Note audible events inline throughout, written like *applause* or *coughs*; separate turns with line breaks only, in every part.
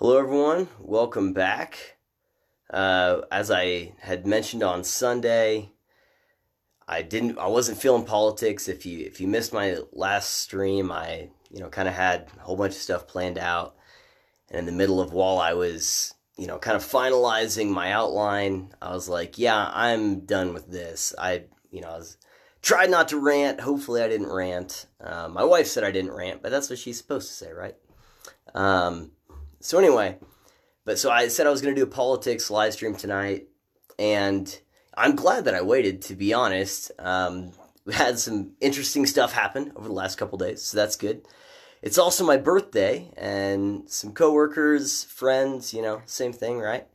Hello, everyone. Welcome back. Uh, as I had mentioned on Sunday, I didn't. I wasn't feeling politics. If you if you missed my last stream, I you know kind of had a whole bunch of stuff planned out, and in the middle of while I was you know kind of finalizing my outline, I was like, yeah, I'm done with this. I you know I was tried not to rant. Hopefully, I didn't rant. Uh, my wife said I didn't rant, but that's what she's supposed to say, right? Um, so anyway, but so I said I was going to do a politics live stream tonight, and I'm glad that I waited. To be honest, um, we had some interesting stuff happen over the last couple days, so that's good. It's also my birthday, and some coworkers, friends, you know, same thing, right?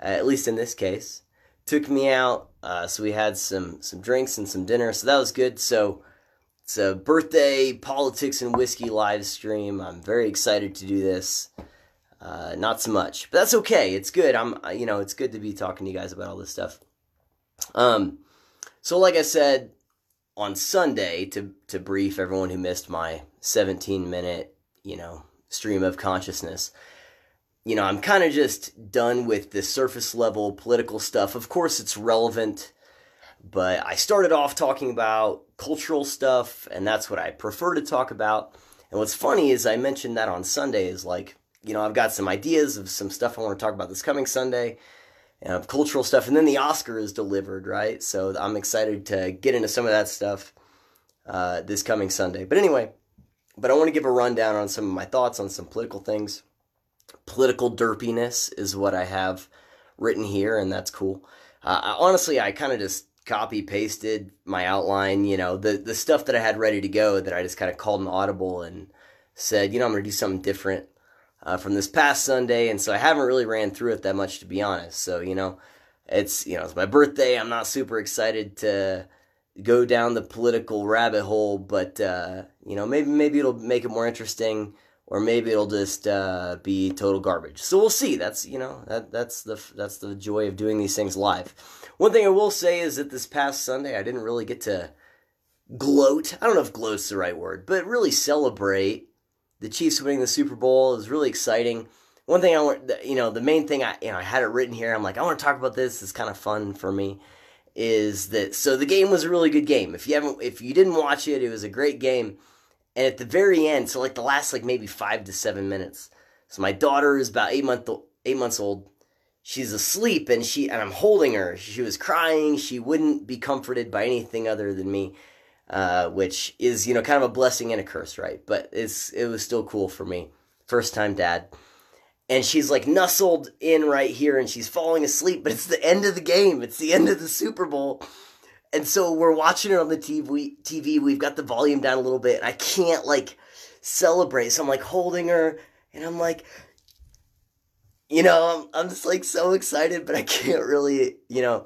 Uh, at least in this case, took me out. Uh, so we had some some drinks and some dinner, so that was good. So it's a birthday politics and whiskey live stream. I'm very excited to do this. Uh, not so much, but that's okay. It's good. I'm, you know, it's good to be talking to you guys about all this stuff. Um, so like I said on Sunday, to to brief everyone who missed my 17 minute, you know, stream of consciousness, you know, I'm kind of just done with the surface level political stuff. Of course, it's relevant, but I started off talking about cultural stuff, and that's what I prefer to talk about. And what's funny is I mentioned that on Sunday is like you know, I've got some ideas of some stuff I want to talk about this coming Sunday, of cultural stuff, and then the Oscar is delivered, right? So I'm excited to get into some of that stuff uh, this coming Sunday. But anyway, but I want to give a rundown on some of my thoughts on some political things. Political derpiness is what I have written here, and that's cool. Uh, I, honestly, I kind of just copy pasted my outline, you know, the the stuff that I had ready to go that I just kind of called an audible and said, you know, I'm going to do something different uh, from this past Sunday, and so I haven't really ran through it that much to be honest. So you know, it's you know it's my birthday. I'm not super excited to go down the political rabbit hole, but uh, you know maybe maybe it'll make it more interesting, or maybe it'll just uh, be total garbage. So we'll see. That's you know that that's the that's the joy of doing these things live. One thing I will say is that this past Sunday I didn't really get to gloat. I don't know if gloat's the right word, but really celebrate the Chiefs winning the Super Bowl is really exciting. One thing I want, you know, the main thing I, you know, I had it written here. I'm like, I want to talk about this. It's kind of fun for me. Is that so? The game was a really good game. If you haven't, if you didn't watch it, it was a great game. And at the very end, so like the last like maybe five to seven minutes. So my daughter is about eight month eight months old. She's asleep, and she and I'm holding her. She was crying. She wouldn't be comforted by anything other than me uh, which is you know kind of a blessing and a curse, right? But it's it was still cool for me, first time dad. And she's like nuzzled in right here, and she's falling asleep. But it's the end of the game. It's the end of the Super Bowl, and so we're watching it on the TV. TV, we've got the volume down a little bit. I can't like celebrate, so I'm like holding her, and I'm like, you know, I'm I'm just like so excited, but I can't really, you know,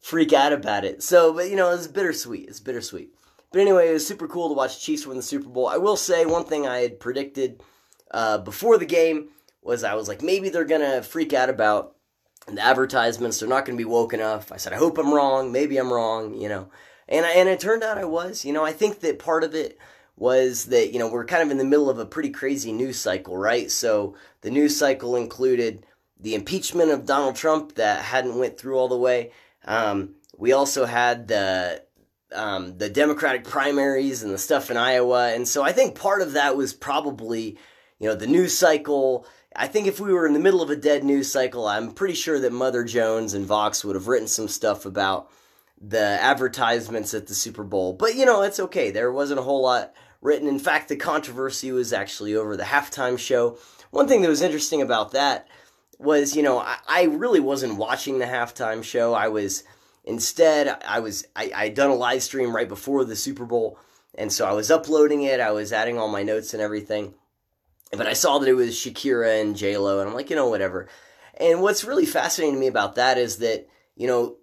freak out about it. So, but you know, it's bittersweet. It's bittersweet. But anyway, it was super cool to watch Chiefs win the Super Bowl. I will say one thing I had predicted uh, before the game was I was like, maybe they're gonna freak out about the advertisements. They're not gonna be woke enough. I said, I hope I'm wrong. Maybe I'm wrong. You know, and and it turned out I was. You know, I think that part of it was that you know we're kind of in the middle of a pretty crazy news cycle, right? So the news cycle included the impeachment of Donald Trump that hadn't went through all the way. Um, we also had the um, the Democratic primaries and the stuff in Iowa. And so I think part of that was probably, you know, the news cycle. I think if we were in the middle of a dead news cycle, I'm pretty sure that Mother Jones and Vox would have written some stuff about the advertisements at the Super Bowl. But, you know, it's okay. There wasn't a whole lot written. In fact, the controversy was actually over the halftime show. One thing that was interesting about that was, you know, I, I really wasn't watching the halftime show. I was Instead, I was I I done a live stream right before the Super Bowl, and so I was uploading it. I was adding all my notes and everything, but I saw that it was Shakira and J Lo, and I'm like, you know, whatever. And what's really fascinating to me about that is that you know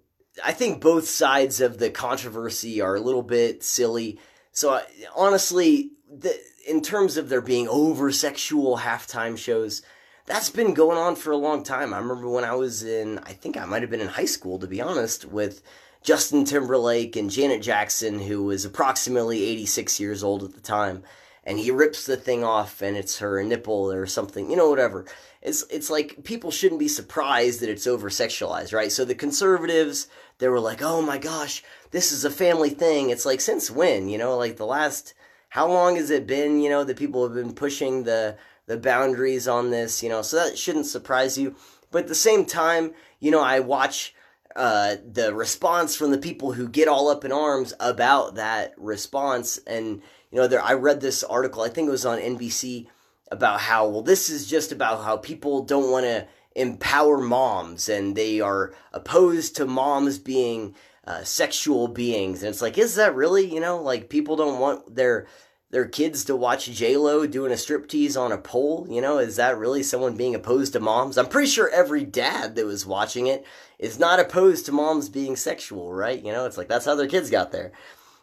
I think both sides of the controversy are a little bit silly. So I, honestly, the, in terms of there being over sexual halftime shows, that's been going on for a long time. I remember when I was in, I think I might have been in high school, to be honest, with Justin Timberlake and Janet Jackson, who was approximately 86 years old at the time. and he rips the thing off and it's her nipple or something, you know, whatever. It's it's like people shouldn't be surprised that it's over sexualized, right? So the conservatives, they were like, "Oh my gosh, this is a family thing." It's like since when, you know, like the last how long has it been, you know, that people have been pushing the the boundaries on this, you know? So that shouldn't surprise you. But at the same time, you know, I watch uh, the response from the people who get all up in arms about that response. And, you know, there, I read this article, I think it was on NBC, about how, well, this is just about how people don't want to empower moms and they are opposed to moms being uh, sexual beings. And it's like, is that really, you know, like people don't want their their kids to watch J Lo doing a striptease on a pole? You know, is that really someone being opposed to moms? I'm pretty sure every dad that was watching it is not opposed to moms being sexual, right? You know, it's like that's how their kids got there.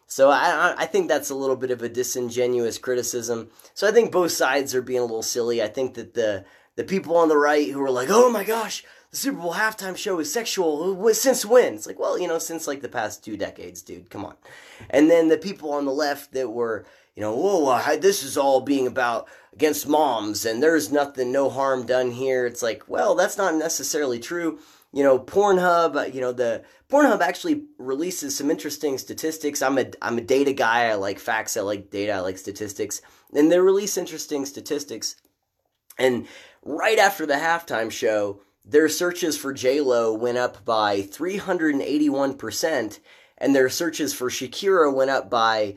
So I I think that's a little bit of a disingenuous criticism. So I think both sides are being a little silly. I think that the the people on the right who are like, oh my gosh, the Super Bowl halftime show is sexual. Since when? It's like, well, you know, since like the past two decades, dude. Come on. And then the people on the left that were you know, whoa, uh, this is all being about against moms and there's nothing, no harm done here. It's like, well, that's not necessarily true. You know, Pornhub, uh, you know, the Pornhub actually releases some interesting statistics. I'm a, I'm a data guy. I like facts. I like data. I like statistics. And they release interesting statistics. And right after the halftime show, their searches for J-Lo went up by 381%, and their searches for Shakira went up by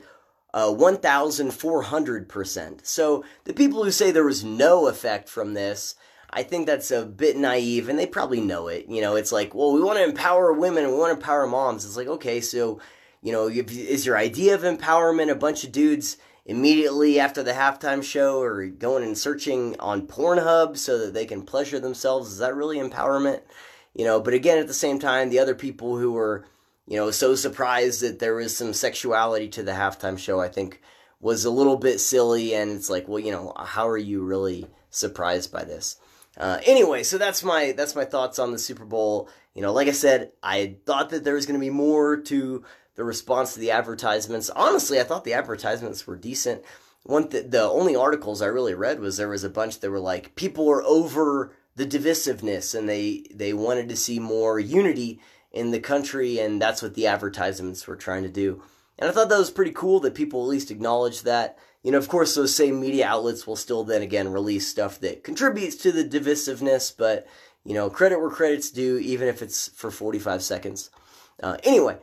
uh, 1,400%. So the people who say there was no effect from this, I think that's a bit naive, and they probably know it. You know, it's like, well, we want to empower women and we want to empower moms. It's like, okay, so, you know, is your idea of empowerment a bunch of dudes immediately after the halftime show or going and searching on Pornhub so that they can pleasure themselves? Is that really empowerment? You know, but again, at the same time, the other people who were you know, so surprised that there was some sexuality to the halftime show, I think was a little bit silly. And it's like, well, you know, how are you really surprised by this? Uh, anyway, so that's my that's my thoughts on the Super Bowl. You know, like I said, I thought that there was going to be more to the response to the advertisements. Honestly, I thought the advertisements were decent. One th- the only articles I really read was there was a bunch that were like people were over the divisiveness and they they wanted to see more unity in the country, and that's what the advertisements were trying to do. And I thought that was pretty cool that people at least acknowledge that. You know, of course, those same media outlets will still then again release stuff that contributes to the divisiveness, but, you know, credit where credit's due, even if it's for 45 seconds. Uh, anyway,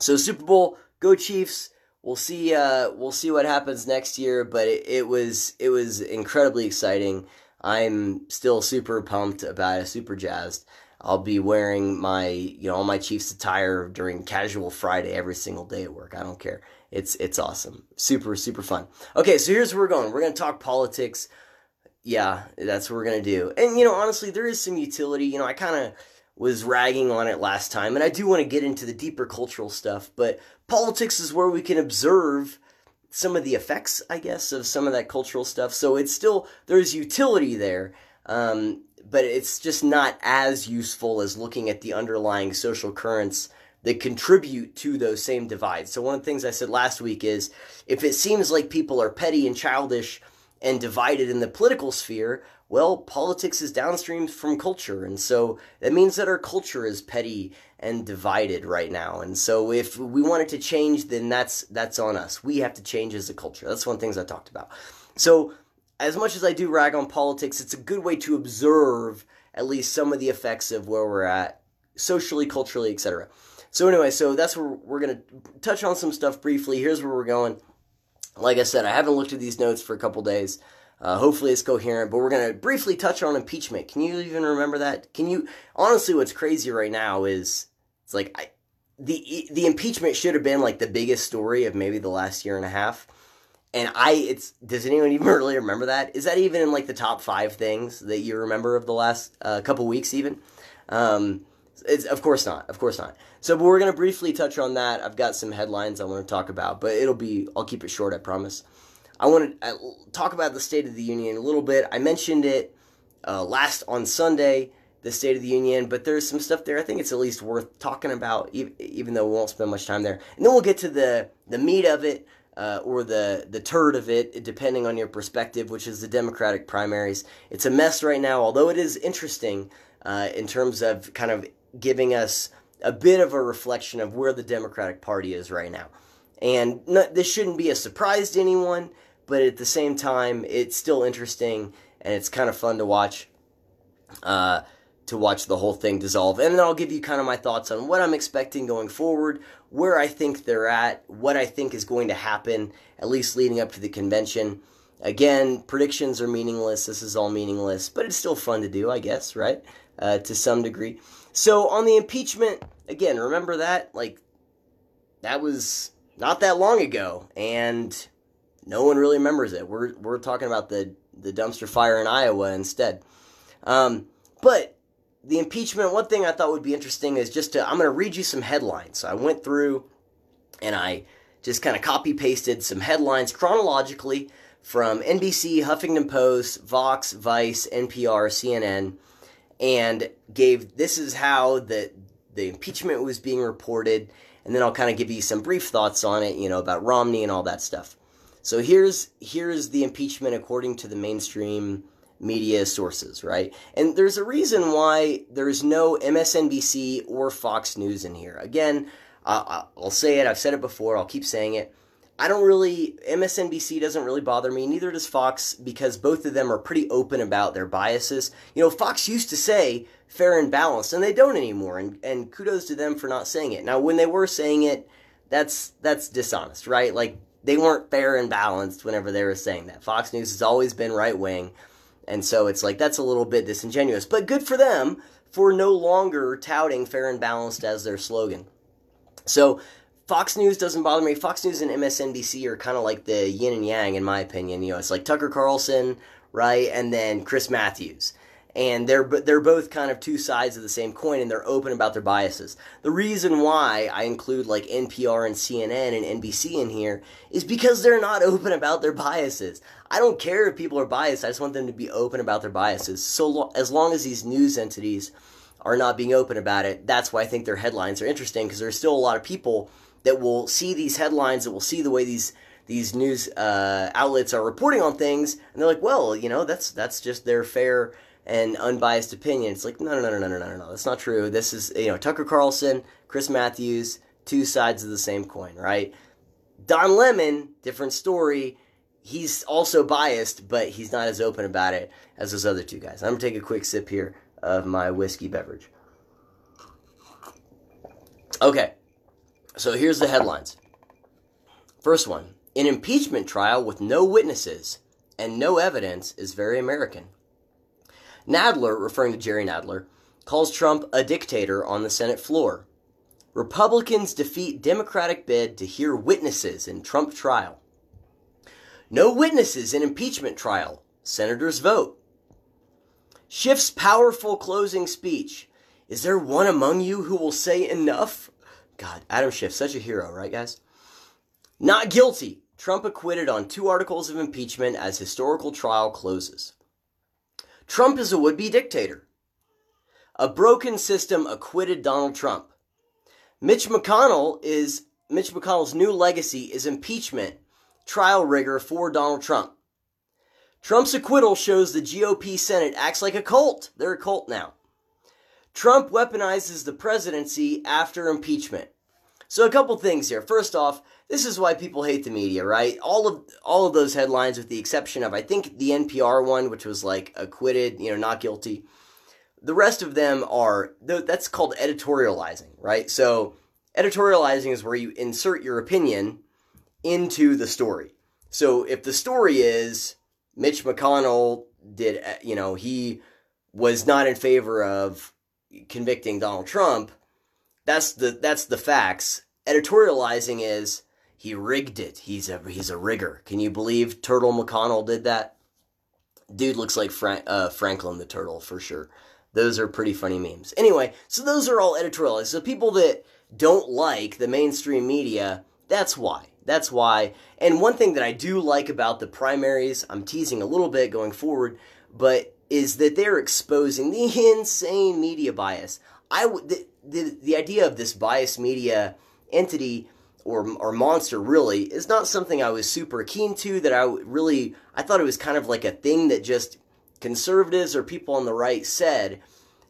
so Super Bowl, go Chiefs. We'll see. Uh, we'll see what happens next year, but it, it was it was incredibly exciting. I'm still super pumped about it, super jazzed. I'll be wearing my, you know, all my Chiefs attire during casual Friday every single day at work. I don't care. It's it's awesome. Super super fun. Okay, so here's where we're going. We're going to talk politics. Yeah, that's what we're going to do. And you know, honestly, there is some utility. You know, I kind of was ragging on it last time, and I do want to get into the deeper cultural stuff, but politics is where we can observe some of the effects, I guess, of some of that cultural stuff. So it's still there's utility there. Um, but it's just not as useful as looking at the underlying social currents that contribute to those same divides. So one of the things I said last week is if it seems like people are petty and childish and divided in the political sphere, well, politics is downstream from culture. And so that means that our culture is petty and divided right now. And so if we want it to change, then that's that's on us. We have to change as a culture. That's one of the things I talked about. So as much as I do rag on politics, it's a good way to observe at least some of the effects of where we're at socially, culturally, etc. So anyway, so that's where we're gonna touch on some stuff briefly. Here's where we're going. Like I said, I haven't looked at these notes for a couple days. Uh, hopefully it's coherent, but we're gonna briefly touch on impeachment. Can you even remember that? Can you honestly? What's crazy right now is it's like I, the the impeachment should have been like the biggest story of maybe the last year and a half and I, it's does anyone *laughs* even really remember that? Is that even in like the top five things that you remember of the last uh, couple weeks? Even, um, it's of course not, of course not. So, but we're gonna briefly touch on that. I've got some headlines I want to talk about, but it'll be I'll keep it short, I promise. I want to uh, talk about the State of the Union a little bit. I mentioned it uh, last on Sunday, the State of the Union, but there's some stuff there I think it's at least worth talking about, even though we won't spend much time there. And then we'll get to the the meat of it uh, or the the turd of it, depending on your perspective, which is the Democratic primaries. It's a mess right now, although it is interesting uh, in terms of kind of giving us a bit of a reflection of where the Democratic Party is right now. And this shouldn't be a surprise to anyone, but at the same time, it's still interesting and it's kind of fun to watch. Uh, to watch the whole thing dissolve. And then I'll give you kind of my thoughts on what I'm expecting going forward, where I think they're at, what I think is going to happen, at least leading up to the convention. Again, predictions are meaningless. This is all meaningless, but it's still fun to do, I guess, right? Uh, to some degree. So on the impeachment, again, remember that? Like, that was not that long ago, and no one really remembers it. We're, we're talking about the, the dumpster fire in Iowa instead. Um, but the impeachment, one thing I thought would be interesting is just to, I'm going to read you some headlines. So I went through and I just kind of copy pasted some headlines chronologically from NBC, Huffington Post, Vox, Vice, NPR, CNN, and gave this is how the the impeachment was being reported, and then I'll kind of give you some brief thoughts on it, you know, about Romney and all that stuff. So here's here's the impeachment according to the mainstream media sources, right? And there's a reason why there's no MSNBC or Fox News in here. Again, I'll say it, I've said it before, I'll keep saying it. I don't really, MSNBC doesn't really bother me, neither does Fox, because both of them are pretty open about their biases. You know, Fox used to say fair and balanced, and they don't anymore, and, and kudos to them for not saying it. Now, when they were saying it, that's that's dishonest, right? Like, they weren't fair and balanced whenever they were saying that. Fox News has always been right wing. And so it's like that's a little bit disingenuous, but good for them for no longer touting fair and balanced as their slogan. So Fox News doesn't bother me. Fox News and MSNBC are kind of like the yin and yang, in my opinion. You know, it's like Tucker Carlson, right, and then Chris Matthews and they're they're both kind of two sides of the same coin and they're open about their biases. The reason why I include like NPR and CNN and NBC in here is because they're not *laughs* open about their biases. I don't care if people are biased. I just want them to be open about their biases. So lo- as long as these news entities are not being open about it, that's why I think their headlines are interesting because there's still a lot of people that will see these headlines that will see the way these these news uh, outlets are reporting on things and they're like, well, you know, that's that's just their fair and unbiased opinion. It's like, no, no, no, no, no, no, no, that's not true. This is, you know, Tucker Carlson, Chris Matthews, two sides of the same coin, right? Don Lemon, different story. He's also biased, but he's not as open about it as those other two guys. I'm gonna take a quick sip here of my whiskey beverage. Okay, so here's the headlines. First one An impeachment trial with no witnesses and no evidence is very American. Nadler, referring to Jerry Nadler, calls Trump a dictator on the Senate floor. Republicans defeat Democratic bid to hear witnesses in Trump trial. No witnesses in impeachment trial. Senators vote. Schiff's powerful closing speech. Is there one among you who will say enough? God, Adam Schiff, such a hero, right, guys? Not guilty. Trump acquitted on two articles of impeachment as historical trial closes. Trump is a would be dictator. A broken system acquitted Donald Trump. Mitch McConnell is Mitch McConnell's new legacy is impeachment, trial rigor for Donald Trump. Trump's acquittal shows the GOP Senate acts like a cult. They're a cult now. Trump weaponizes the presidency after impeachment. So a couple things here. First off, this is why people hate the media, right? All of all of those headlines, with the exception of I think the NPR one, which was like acquitted, you know, not guilty. The rest of them are that's called editorializing, right? So editorializing is where you insert your opinion into the story. So if the story is Mitch McConnell did, eh, you know, he was not in favor of convicting Donald Trump, that's the that's the facts. Editorializing is he rigged it. He's a he's a rigger. Can you believe Turtle McConnell did that? Dude looks like Frank, uh, Franklin the Turtle for sure. Those are pretty funny memes. Anyway, so those are all editorialized. So people that don't like the mainstream media, that's why. That's why. And one thing that I do like about the primaries, I'm teasing a little bit going forward, but is that they're exposing the *laughs* insane media bias. I would the, the the idea of this biased media entity or or monster really is not something I was super keen to. That I really I thought it was kind of like a thing that just conservatives or people on the right said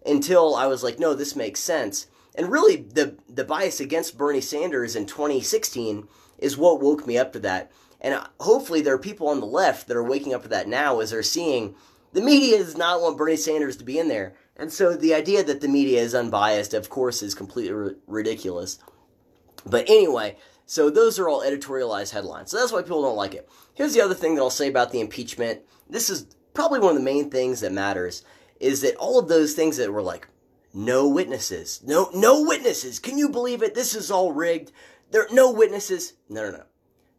until I was like, no, this makes sense. And really, the the bias against Bernie Sanders in 2016 is what woke me up to that. And uh, hopefully, there are people on the left that are waking up to that now as they're seeing the media does not want Bernie Sanders to be in there. And so the idea that the media is unbiased, of course, is completely r- ridiculous. But anyway, so those are all editorialized headlines. So that's why people don't like it. Here's the other thing that I'll say about the impeachment. This is probably one of the main things that matters is that all of those things that were like no witnesses, no no witnesses. Can you believe it? This is all rigged. There no witnesses. No, no, no.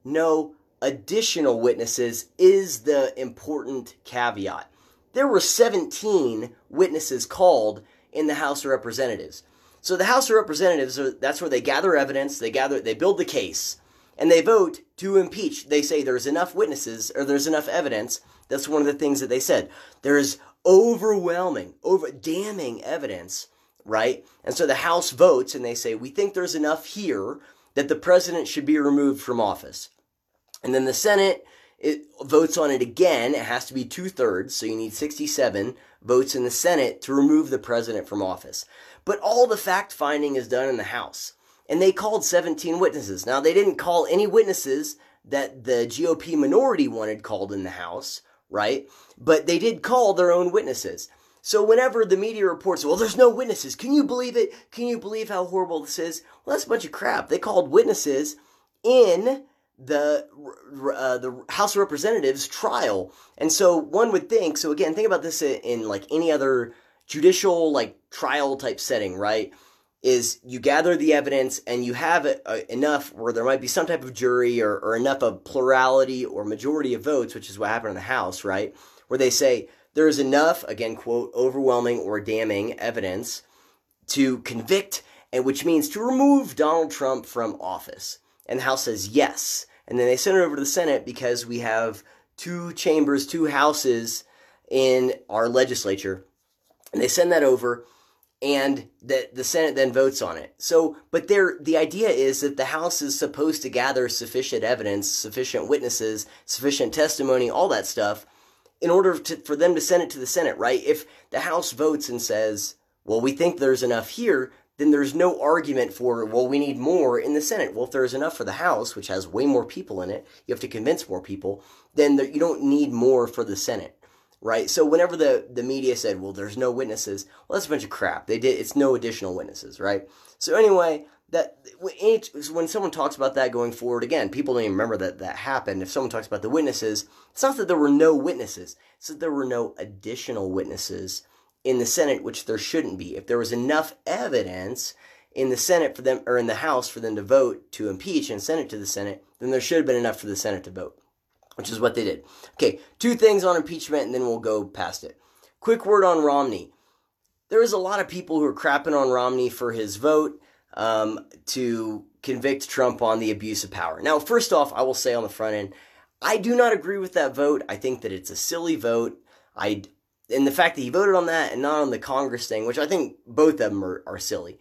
No additional witnesses is the important caveat. There were 17 witnesses called in the House of Representatives. So the House of Representatives, that's where they gather evidence, they gather, they build the case, and they vote to impeach. They say there's enough witnesses or there's enough evidence. That's one of the things that they said. There's overwhelming, over damning evidence, right? And so the House votes and they say we think there's enough here that the president should be removed from office. And then the Senate it votes on it again. It has to be two thirds, so you need 67 votes in the Senate to remove the president from office. But all the fact finding is done in the House. And they called 17 witnesses. Now, they didn't call any witnesses that the GOP minority wanted called in the House, right? But they did call their own witnesses. So whenever the media reports, well, there's no witnesses, can you believe it? Can you believe how horrible this is? Well, that's a bunch of crap. They called witnesses in the uh, the House of Representatives trial, and so one would think. So again, think about this in, in like any other judicial like trial type setting, right? Is you gather the evidence and you have a, enough where there might be some type of jury or, or enough of plurality or majority of votes, which is what happened in the House, right? Where they say there is enough, again, quote, overwhelming or damning evidence to convict, and which means to remove Donald Trump from office. And the House says yes. And then they send it over to the Senate because we have two chambers, two houses in our legislature. And they send that over and the, the Senate then votes on it. So, but there, the idea is that the House is supposed to gather sufficient evidence, sufficient witnesses, sufficient testimony, all that stuff, in order to, for them to send it to the Senate, right? If the House votes and says, well, we think there's enough here, then there's no argument for, well, we need more in the Senate. Well, if there's enough for the House, which has way more people in it, you have to convince more people, then there, you don't need more for the Senate, right? So whenever the, the media said, well, there's no witnesses, well, that's a bunch of crap. They did, it's no additional witnesses, right? So anyway, that when someone talks about that going forward, again, people don't even remember that that happened. If someone talks about the witnesses, it's not that there were no witnesses, it's that there were no additional witnesses in the Senate, which there shouldn't be. If there was enough evidence in the Senate for them, or in the House for them to vote to impeach and send it to the Senate, then there should have been enough for the Senate to vote, which is what they did. Okay, two things on impeachment, and then we'll go past it. Quick word on Romney. There is a lot of people who are crapping on Romney for his vote um, to convict Trump on the abuse of power. Now, first off, I will say on the front end, I do not agree with that vote. I think that it's a silly vote. I and the fact that he voted on that and not on the Congress thing, which I think both of them are, are silly.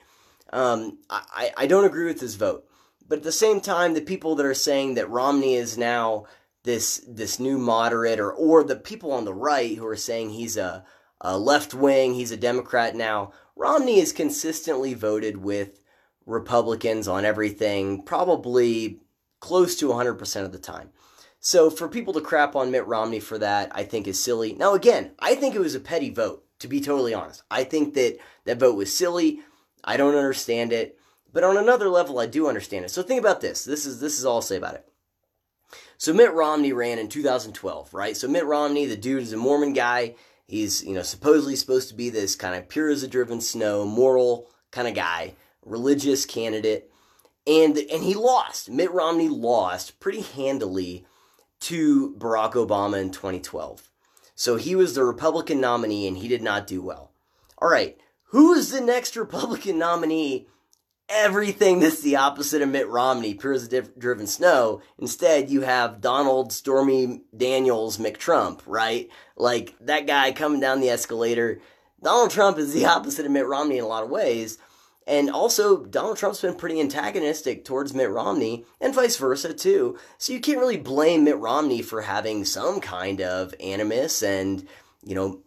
Um, I, I don't agree with his vote. But at the same time, the people that are saying that Romney is now this this new moderate, or or the people on the right who are saying he's a, a left wing, he's a Democrat now. Romney is consistently voted with Republicans on everything, probably close to 100% of the time. So for people to crap on Mitt Romney for that, I think is silly. Now again, I think it was a petty vote, to be totally honest. I think that that vote was silly. I don't understand it. But on another level, I do understand it. So think about this. This is this is all I'll say about it. So Mitt Romney ran in 2012, right? So Mitt Romney, the dude is a Mormon guy. He's, you know, supposedly supposed to be this kind of pure as a driven snow, moral kind of guy, religious candidate. And and he lost. Mitt Romney lost pretty handily to Barack Obama in 2012. So he was the Republican nominee and he did not do well. All right, who is the next Republican nominee? Everything that's the opposite of Mitt Romney, pure as driven snow. Instead, you have Donald Stormy Daniels McTrump, right? Like that guy coming down the escalator. Donald Trump is the *laughs* opposite of Mitt Romney in a lot of ways. And also, Donald Trump's been pretty antagonistic towards Mitt Romney, and vice versa, too. So you can't really blame Mitt Romney for having some kind of animus and, you know,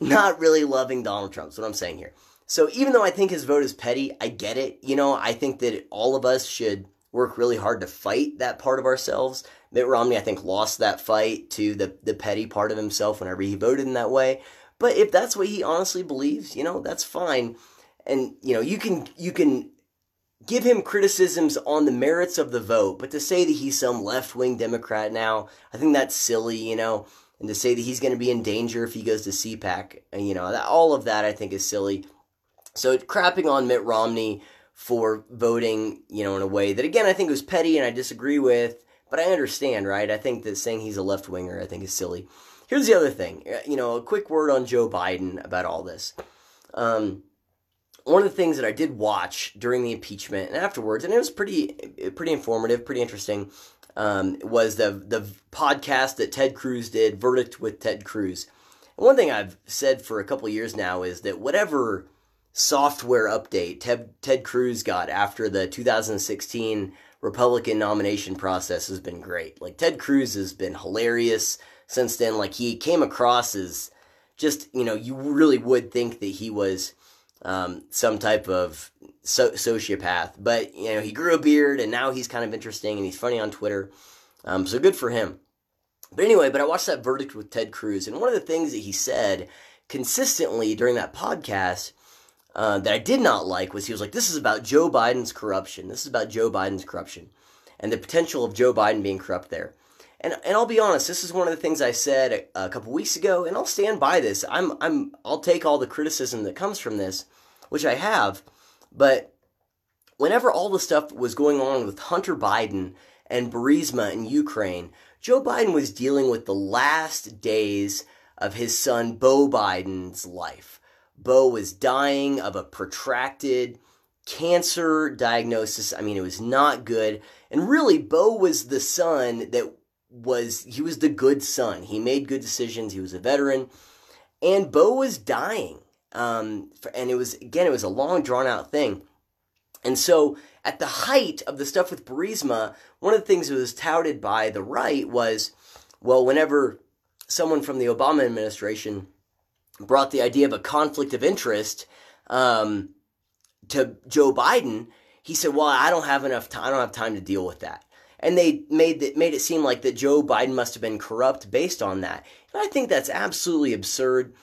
not really loving Donald Trump. That's what I'm saying here. So even though I think his vote is petty, I get it. You know, I think that all of us should work really hard to fight that part of ourselves. Mitt Romney, I think, lost that fight to the, the petty part of himself whenever he voted in that way. But if that's what he honestly believes, you know, that's fine. And, you know, you can you can give him criticisms on the merits of the vote, but to say that he's some left wing Democrat now, I think that's silly, you know. And to say that he's going to be in danger if he goes to CPAC, uh, you know, that, all of that I think is silly. So crapping on Mitt Romney for voting, you know, in a way that again I think was petty and I disagree with, but I understand, right? I think that saying he's a left winger I think is silly. Here's the other thing, uh, you know, a quick word on Joe Biden about all this. Um, one of the things that I did watch during the impeachment and afterwards, and it was pretty, pretty informative, pretty interesting, um, was the the podcast that Ted Cruz did, Verdict with Ted Cruz. And one thing I've said for a couple years now is that whatever software update Ted, Ted Cruz got after the 2016 Republican nomination process has been great. Like Ted Cruz has been hilarious since then. Like he came across as just, you know, you really would think that he was um, some type of so- sociopath. But, you know, he grew a beard and now he's kind of interesting and he's funny on Twitter. Um, so good for him. But anyway, but I watched that verdict with Ted Cruz, and one of the things that he said consistently during that podcast uh, that I did not like was he was like, this is about Joe Biden's corruption. This is about Joe Biden's corruption and the potential of Joe Biden being corrupt there. And, and I'll be honest, this is one of the things I said a, a couple weeks ago, and I'll stand by this. I'm, I'm, I'll take all the criticism that comes from this, which I have, but whenever all the stuff was going on with Hunter Biden and Burisma in Ukraine, Joe Biden was dealing with the last days of his son Beau Biden's life. Beau was dying of a protracted cancer diagnosis. I mean, it was not good. And really, Beau was the son that was, he was the good son. He made good decisions. He was a veteran. And Beau was dying. Um, and it was, again, it was a long, drawn out thing. And so, at the height of the stuff with Burisma, one of the things that was touted by the right was, well, whenever someone from the Obama administration brought the idea of a conflict of interest um, to Joe Biden, he said, "Well, I don't have enough time. I don't have time to deal with that." And they made it made it seem like that Joe Biden must have been corrupt based on that. And I think that's absolutely absurd.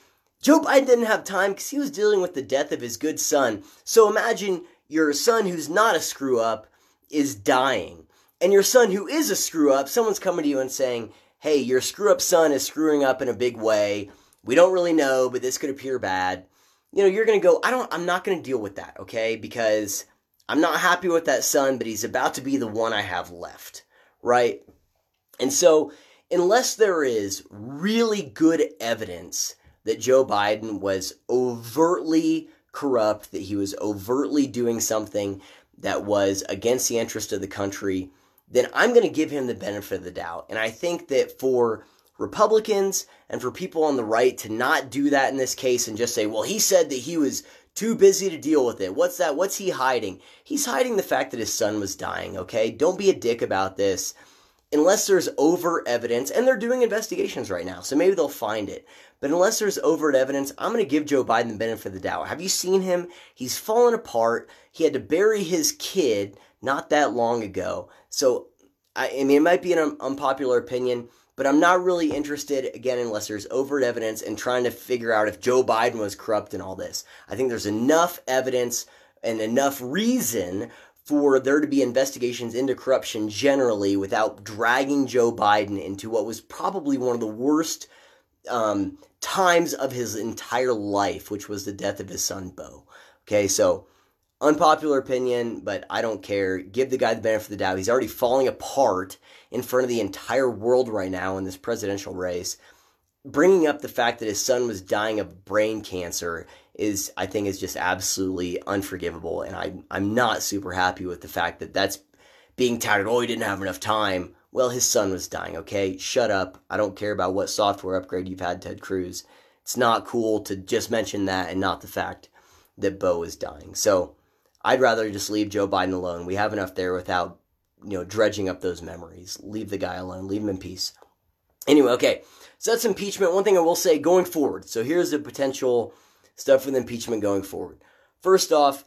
Joe Biden didn't have time because he was dealing with the death of his good son. So imagine your son who's not a screw up is dying. And your son who is a screw up, someone's coming to you and saying, hey, your screw up son is screwing up in a big way. We don't really know, but this could appear bad. You know, you're going to go, I don't, I'm not going to deal with that, okay? Because I'm not happy with that son, but he's about to be the one I have left, right? And so, unless there is really good evidence that Joe Biden was overtly corrupt, that he was overtly doing something that was against the interest of the country, then I'm going to give him the benefit of the doubt. And I think that for Republicans and for people on the right to not do that in this case and just say, well, he said that he was too busy to deal with it. What's that? What's he hiding? He's hiding the fact that his son was dying, okay? Don't be a dick about this. Unless there's overt evidence, and they're doing investigations right now, so maybe they'll find it. But unless there's overt evidence, I'm going to give Joe Biden the benefit of the doubt. Have you seen him? He's fallen apart. He had to bury his kid not that long ago. So, I, I mean, it might be an unpopular opinion, but I'm not really interested, again, unless there's overt evidence and trying to figure out if Joe Biden was corrupt in all this. I think there's enough evidence and enough reason for there to be investigations into corruption generally without dragging Joe Biden into what was probably one of the worst um, times of his entire life, which was the death of his son, Beau. Okay, so Unpopular opinion, but I don't care. Give the guy the benefit of the doubt. He's already falling apart in front of the entire world right now in this presidential race. Bringing up the fact that his son was dying of brain cancer is, I think, is just absolutely unforgivable. And I, I'm not super happy with the fact that that's being touted. Oh, he didn't have enough time. Well, his son was dying, okay? Shut up. I don't care about what software upgrade you've had, Ted Cruz. It's not cool to just mention that and not the fact that Beau is dying. So, I'd rather just leave Joe Biden alone. We have enough there without, you know, dredging up those memories. Leave the guy alone. Leave him in peace. Anyway, okay. So that's impeachment. One thing I will say going forward. So here's the potential stuff with impeachment going forward. First off,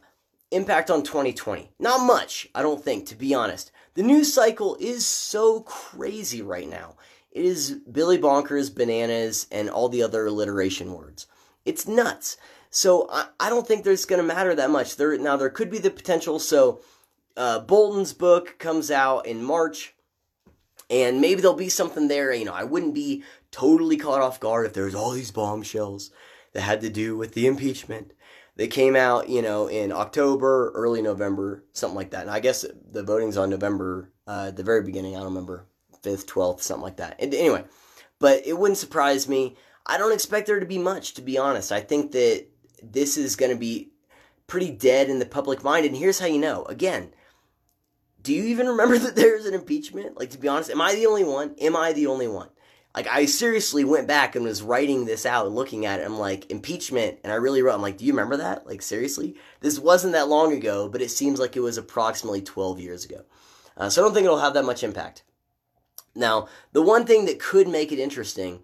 impact on 2020. Not much, I don't think, to be honest. The news cycle is so crazy right now. It is Billy Bonkers, bananas, and all the other alliteration words. It's nuts. So I, I don't think there's going to matter that much. There now there could be the potential. So uh, Bolton's book comes out in March, and maybe there'll be something there. You know, I wouldn't be totally caught off guard if there's all these bombshells that had to do with the impeachment. They came out, you know, in October, early November, something like that. And I guess the voting's on November, uh, the very beginning. I don't remember, 5th, 12th, something like that. And anyway, but it wouldn't surprise me. I don't expect there to be much, to be honest. I think that this is going to be pretty dead in the public mind. And here's how you know. Again, do you even remember *laughs* that there's an impeachment? Like, to be honest, am I the only one? Am I the only one? Like, I seriously went back and was writing this out and looking at it. I'm like, impeachment. And I really wrote, I'm like, do you remember that? Like, seriously? This wasn't that long ago, but it seems like it was approximately 12 years ago. Uh, so I don't think it'll have that much impact. Now, the one thing that could make it interesting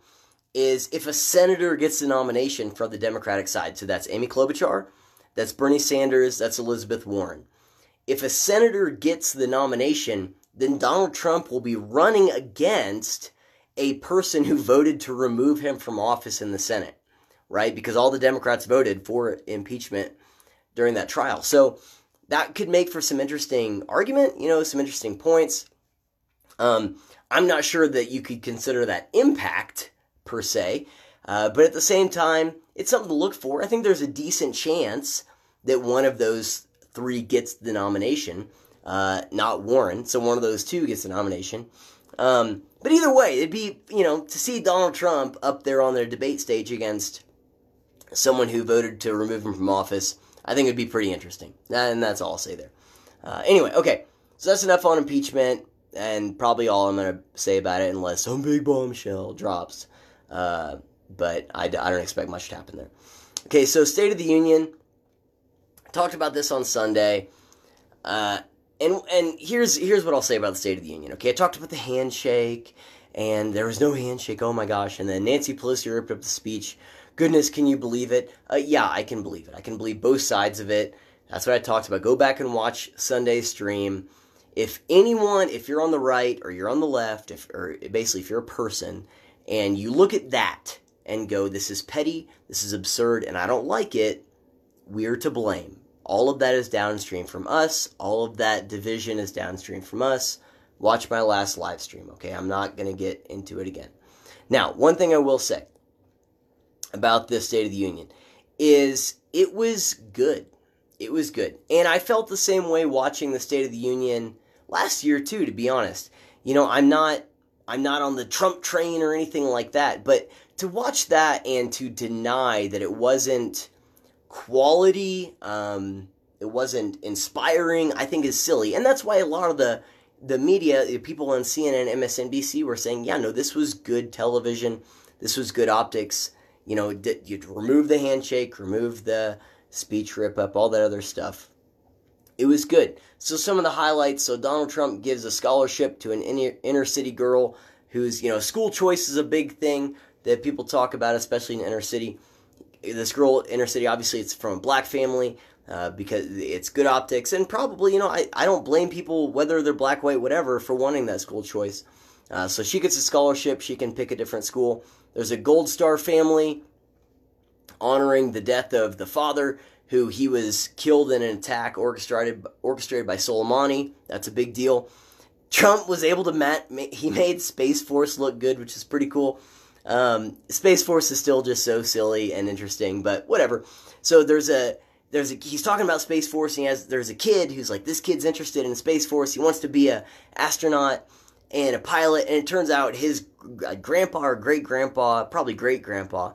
is if a senator gets the nomination from the Democratic side. So that's Amy Klobuchar, that's Bernie Sanders, that's Elizabeth Warren. If a senator gets the nomination, then Donald Trump will be running against a person who voted to remove him from office in the Senate, right? Because all the Democrats voted for impeachment during that trial. So that could make for some interesting argument, you know, some interesting points. Um, I'm not sure that you could consider that impact per se, uh, but at the same time, it's something to look for. I think there's a decent chance that one of those three gets the nomination, uh, not Warren. So one of those two gets the nomination. Um, but either way, it'd be, you know, to see Donald Trump up there on their debate stage against someone who voted to remove him from office, I think it'd be pretty interesting. And that's all I'll say there. Uh, anyway, okay. So that's enough on impeachment, and probably all I'm going to say about it, unless some big bombshell drops. Uh, but I, I don't expect much to happen there. Okay, so State of the Union. Talked about this on Sunday. Uh, and and here's here's what I'll say about the State of the Union. Okay, I talked about the handshake, and there was no handshake. Oh my gosh! And then Nancy Pelosi ripped up the speech. Goodness, can you believe it? Uh, yeah, I can believe it. I can believe both sides of it. That's what I talked about. Go back and watch Sunday's stream. If anyone, if you're on the right or you're on the left, if or basically if you're a person and you look at that and go, "This is petty. This is absurd, and I don't like it," we're to blame all of that is downstream from us. All of that division is downstream from us. Watch my last live stream, okay? I'm not going to get into it again. Now, one thing I will say about this State of the Union is it was good. It was good. And I felt the same way watching the State of the Union last year too, to be honest. You know, I'm not I'm not on the Trump train or anything like that, but to watch that and to deny that it wasn't quality, um, it wasn't inspiring, I think is silly. And that's why a lot of the the media, the people on CNN, MSNBC were saying, yeah, no, this was good television. This was good optics. You know, you'd remove the handshake, remove the speech rip up, all that other stuff. It was good. So some of the highlights. So Donald Trump gives a scholarship to an inner city girl who's, you know, school choice is a big thing that people talk about, especially in inner city this girl inner city obviously it's from a black family uh, because it's good optics and probably you know I, I don't blame people whether they're black white whatever for wanting that school choice uh, so she gets a scholarship she can pick a different school there's a gold star family honoring the death of the father who he was killed in an attack orchestrated orchestrated by Soleimani that's a big deal Trump was able to mat, he made Space Force look good which is pretty cool um, Space Force is still just so silly and interesting, but whatever. So there's a there's a he's talking about Space Force. And he has there's a kid who's like this kid's interested in Space Force. He wants to be a astronaut and a pilot, and it turns out his grandpa or great grandpa, probably great grandpa,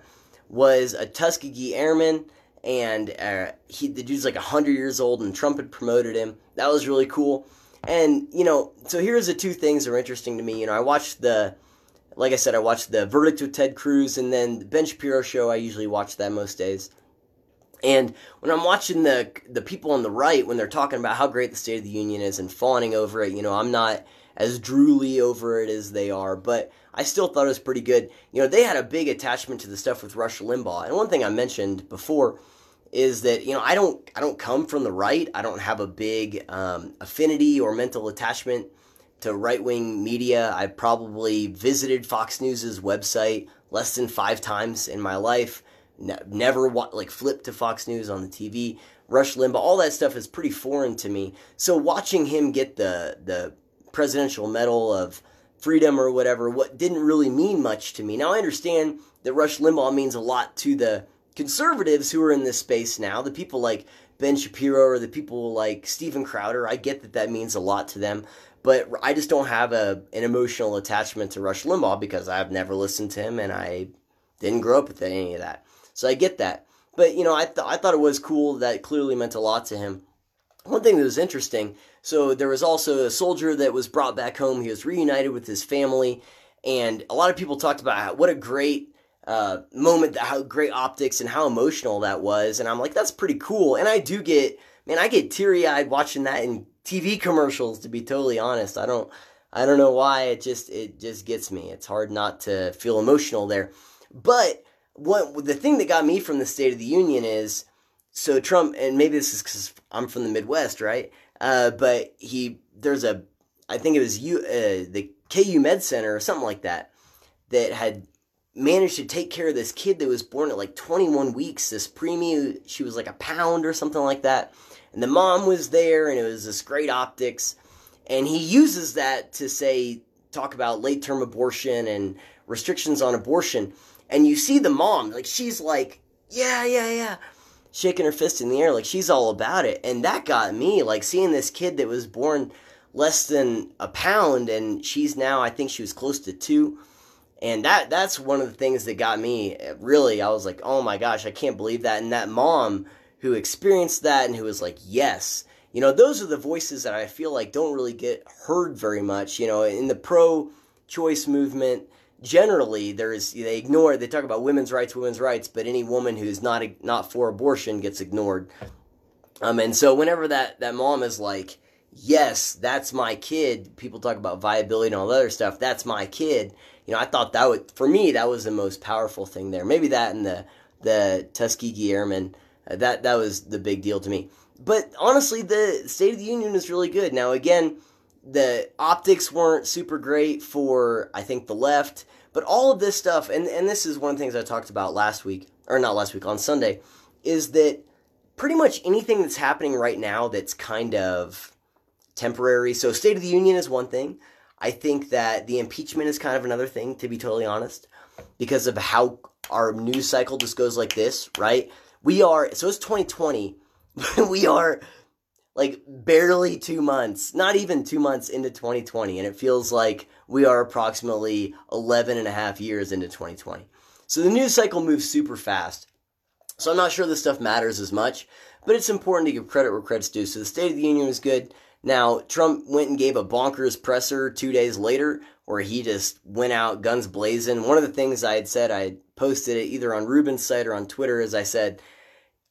was a Tuskegee airman. And uh, he, the dude's like 100 years old, and Trump had promoted him. That was really cool. And, you know, so here's the two things that are interesting to me. You know, I watched the like I said, I watched the Verdict with Ted Cruz and then the Ben Shapiro show. I usually watch that most days. And when I'm watching the the people on the right when they're talking about how great the State of the Union is and fawning over it, you know, I'm not as drooly over it as they are, but I still thought it was pretty good. You know, they had a big attachment to the stuff with Rush Limbaugh. And one thing I mentioned before is that you know I don't I don't come from the right. I don't have a big um, affinity or mental attachment to right wing media. I probably visited Fox News's website less than five times in my life. Ne- never wa- like flipped to Fox News on the TV. Rush Limbaugh, all that stuff is pretty foreign to me. So watching him get the the presidential medal of freedom or whatever, what didn't really mean much to me. Now I understand that Rush Limbaugh means a lot to the conservatives who are in this space now, the people like Ben Shapiro or the people like Steven Crowder. I get that that means a lot to them, but I just don't have a an emotional attachment to Rush Limbaugh because I've never listened to him and I didn't grow up with any of that. So I get that. But you know, I th- I thought it was cool that clearly meant a lot to him. One thing that was interesting, so there was also a soldier that was brought back home. He was reunited with his family, and a lot of people talked about what a great uh, moment, how great optics and how emotional that was. And I'm like, that's pretty cool. And I do get, man, I get teary eyed watching that in TV commercials. To be totally honest, I don't, I don't know why. It just, it just gets me. It's hard not to feel emotional there. But what the thing that got me from the State of the Union is so Trump, and maybe this is because I'm from the Midwest, right? Uh, but he there's a I think it was you, uh, the KU Med Center or something like that that had managed to take care of this kid that was born at like 21 weeks. This preemie, she was like a pound or something like that, and the mom was there, and it was this great optics, and he uses that to say talk about late term abortion and restrictions on abortion, and you see the mom like she's like yeah yeah yeah shaking her fist in the air like she's all about it. And that got me, like seeing this kid that was born less than a pound and she's now I think she was close to 2. And that that's one of the things that got me really I was like, "Oh my gosh, I can't believe that." And that mom who experienced that and who was like, "Yes." You know, those are the voices that I feel like don't really get heard very much, you know, in the pro choice movement generally there's they ignore they talk about women's rights women's rights but any woman who's not not for abortion gets ignored um and so whenever that that mom is like yes that's my kid people talk about viability and all the other stuff that's my kid you know i thought that would for me that was the most powerful thing there maybe that and the the tuskegee airmen uh, that that was the big deal to me but honestly the state of the union is really good now again the optics weren't super great for I think the left, but all of this stuff, and and this is one of the things I talked about last week, or not last week on Sunday, is that pretty much anything that's happening right now that's kind of temporary. So State of the Union is one thing. I think that the impeachment is kind of another thing, to be totally honest, because of how our news cycle just goes like this, right? We are so it's 2020. *laughs* we are like barely two months, not even two months into 2020, and it feels like we are approximately 11 and a half years into 2020. So the news cycle moves super fast. So I'm not sure this stuff matters as much, but it's important to give credit where credit's due. So the State of the Union was good. Now, Trump went and gave a bonkers presser two days later where he just went out guns blazing. One of the things I had said, I posted it either on Ruben's site or on Twitter, as I said,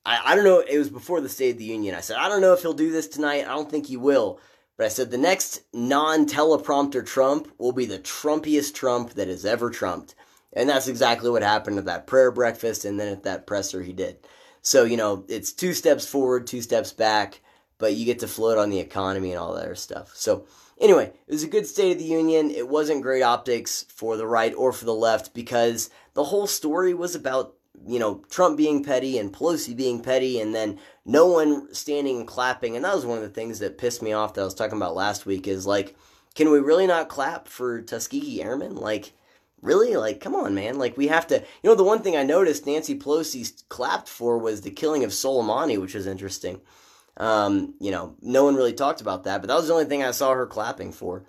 I, I don't know, it was before the State of the Union. I said, I don't know if he'll do this tonight. I don't think he will. But I said, the next non teleprompter Trump will be the Trumpiest Trump that has ever trumped. And that's exactly what happened at that prayer breakfast and then at that presser he did. So, you know, it's two steps forward, two steps back, but you get to float on the economy and all that other stuff. So, anyway, it was a good State of the Union. It wasn't great optics for the right or for the left because the whole story was about you know, Trump being petty and Pelosi being petty, and then no one standing and clapping. And that was one of the things that pissed me off that I was talking about last week is like, can we really not clap for Tuskegee Airmen? Like, really? Like, come on, man. Like, we have to. You know, the one thing I noticed Nancy Pelosi clapped for was the killing of Soleimani, which was interesting. Um, you know, no one really talked about that, but that was the only thing I saw her clapping for.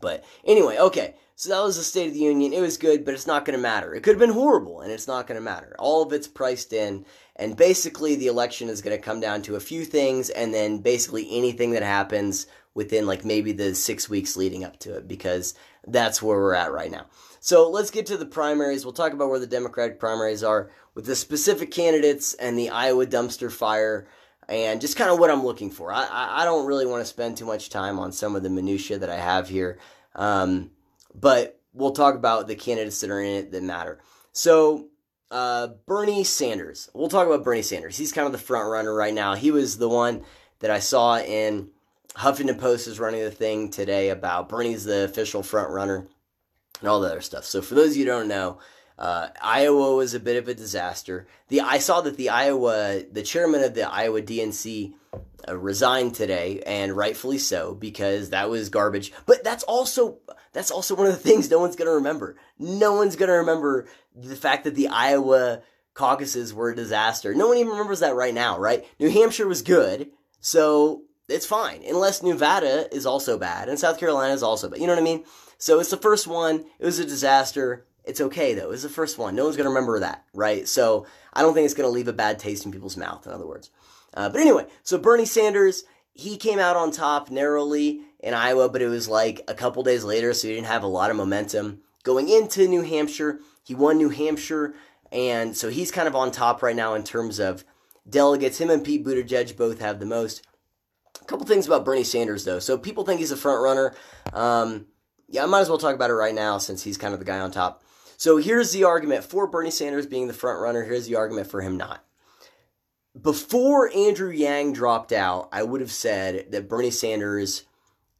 But anyway, okay. So that was the State of the Union. It was good, but it's not going to matter. It could have been horrible, and it's not going to matter. All of it's priced in, and basically the election is going to come down to a few things, and then basically anything that happens within like maybe the six weeks leading up to it, because that's where we're at right now. So let's get to the primaries. We'll talk about where the Democratic primaries are with the specific candidates and the Iowa dumpster fire and just kind of what I'm looking for. I, I, don't really want to spend too much time on some of the minutia that I have here, um, but we'll talk about the candidates that are in it that matter. So uh, Bernie Sanders. We'll talk about Bernie Sanders. He's kind of the front runner right now. He was the one that I saw in Huffington Post is running the thing today about Bernie's the official front runner and all the other stuff. So for those of you who don't know, uh, Iowa was a bit of a disaster. The I saw that the Iowa, the chairman of the Iowa DNC, uh, resigned today, and rightfully so because that was garbage. But that's also that's also one of the things no one's gonna remember. No one's gonna remember the fact that the Iowa caucuses were a disaster. No one even remembers that right now, right? New Hampshire was good, so it's fine. Unless Nevada is also bad and South Carolina is also bad. You know what I mean? So it's the first one. It was a disaster. It's okay though. It's the first one. No one's gonna remember that, right? So I don't think it's gonna leave a bad taste in people's mouth. In other words, uh, but anyway, so Bernie Sanders he came out on top narrowly in Iowa, but it was like a couple days later, so he didn't have a lot of momentum going into New Hampshire. He won New Hampshire, and so he's kind of on top right now in terms of delegates. Him and Pete Buttigieg both have the most. A couple things about Bernie Sanders though. So people think he's a front runner. Um, yeah, I might as well talk about it right now since he's kind of the guy on top. So here's the argument for Bernie Sanders being the front runner. Here's the argument for him not. Before Andrew Yang dropped out, I would have said that Bernie Sanders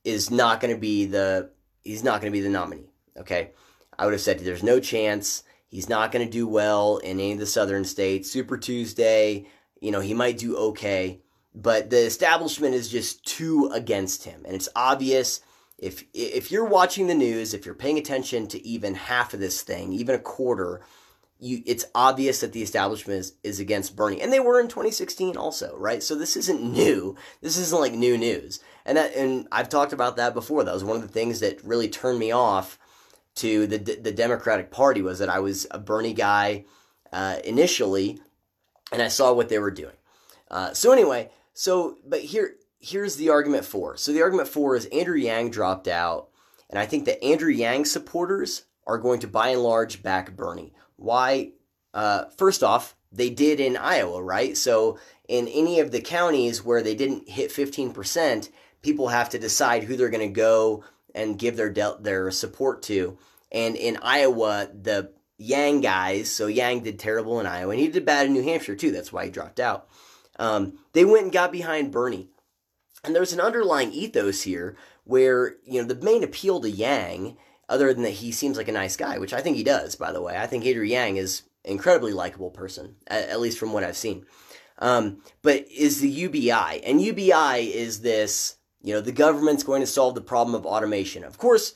is not going to be the he's not going to be the nominee. Okay, I would have said there's no chance. He's not going to do well in any of the southern states. Super Tuesday, you know, he might do okay, but the establishment is just too against him, and it's obvious if if you're watching the news, if you're paying attention to even half of this thing, even a quarter, you it's obvious that the establishment is, is against Bernie. And they were in 2016 also, right? So this isn't new. This isn't like new news. And that and I've talked about that before. That was one of the things that really turned me off to the the Democratic Party was that I was a Bernie guy uh, initially, and I saw what they were doing. Uh, so anyway, so but here here's the argument for. So the argument for is Andrew Yang dropped out, and I think that Andrew Yang supporters are going to by and large back Bernie. Why? Uh, first off, they did in Iowa, right? So in any of the counties where they didn't hit 15%, people have to decide who they're going to go and give their de- their support to. And in Iowa, the Yang guys, so Yang did terrible in Iowa, and he did bad in New Hampshire too. That's why he dropped out. Um, they went and got behind Bernie. And there's an underlying ethos here where, you know, the main appeal to Yang, other than that he seems like a nice guy, which I think he does, by the way. I think Andrew Yang is an incredibly likable person, at, at, least from what I've seen. Um, but is the UBI. And UBI is this, you know, the government's going to solve the problem of automation. Of course,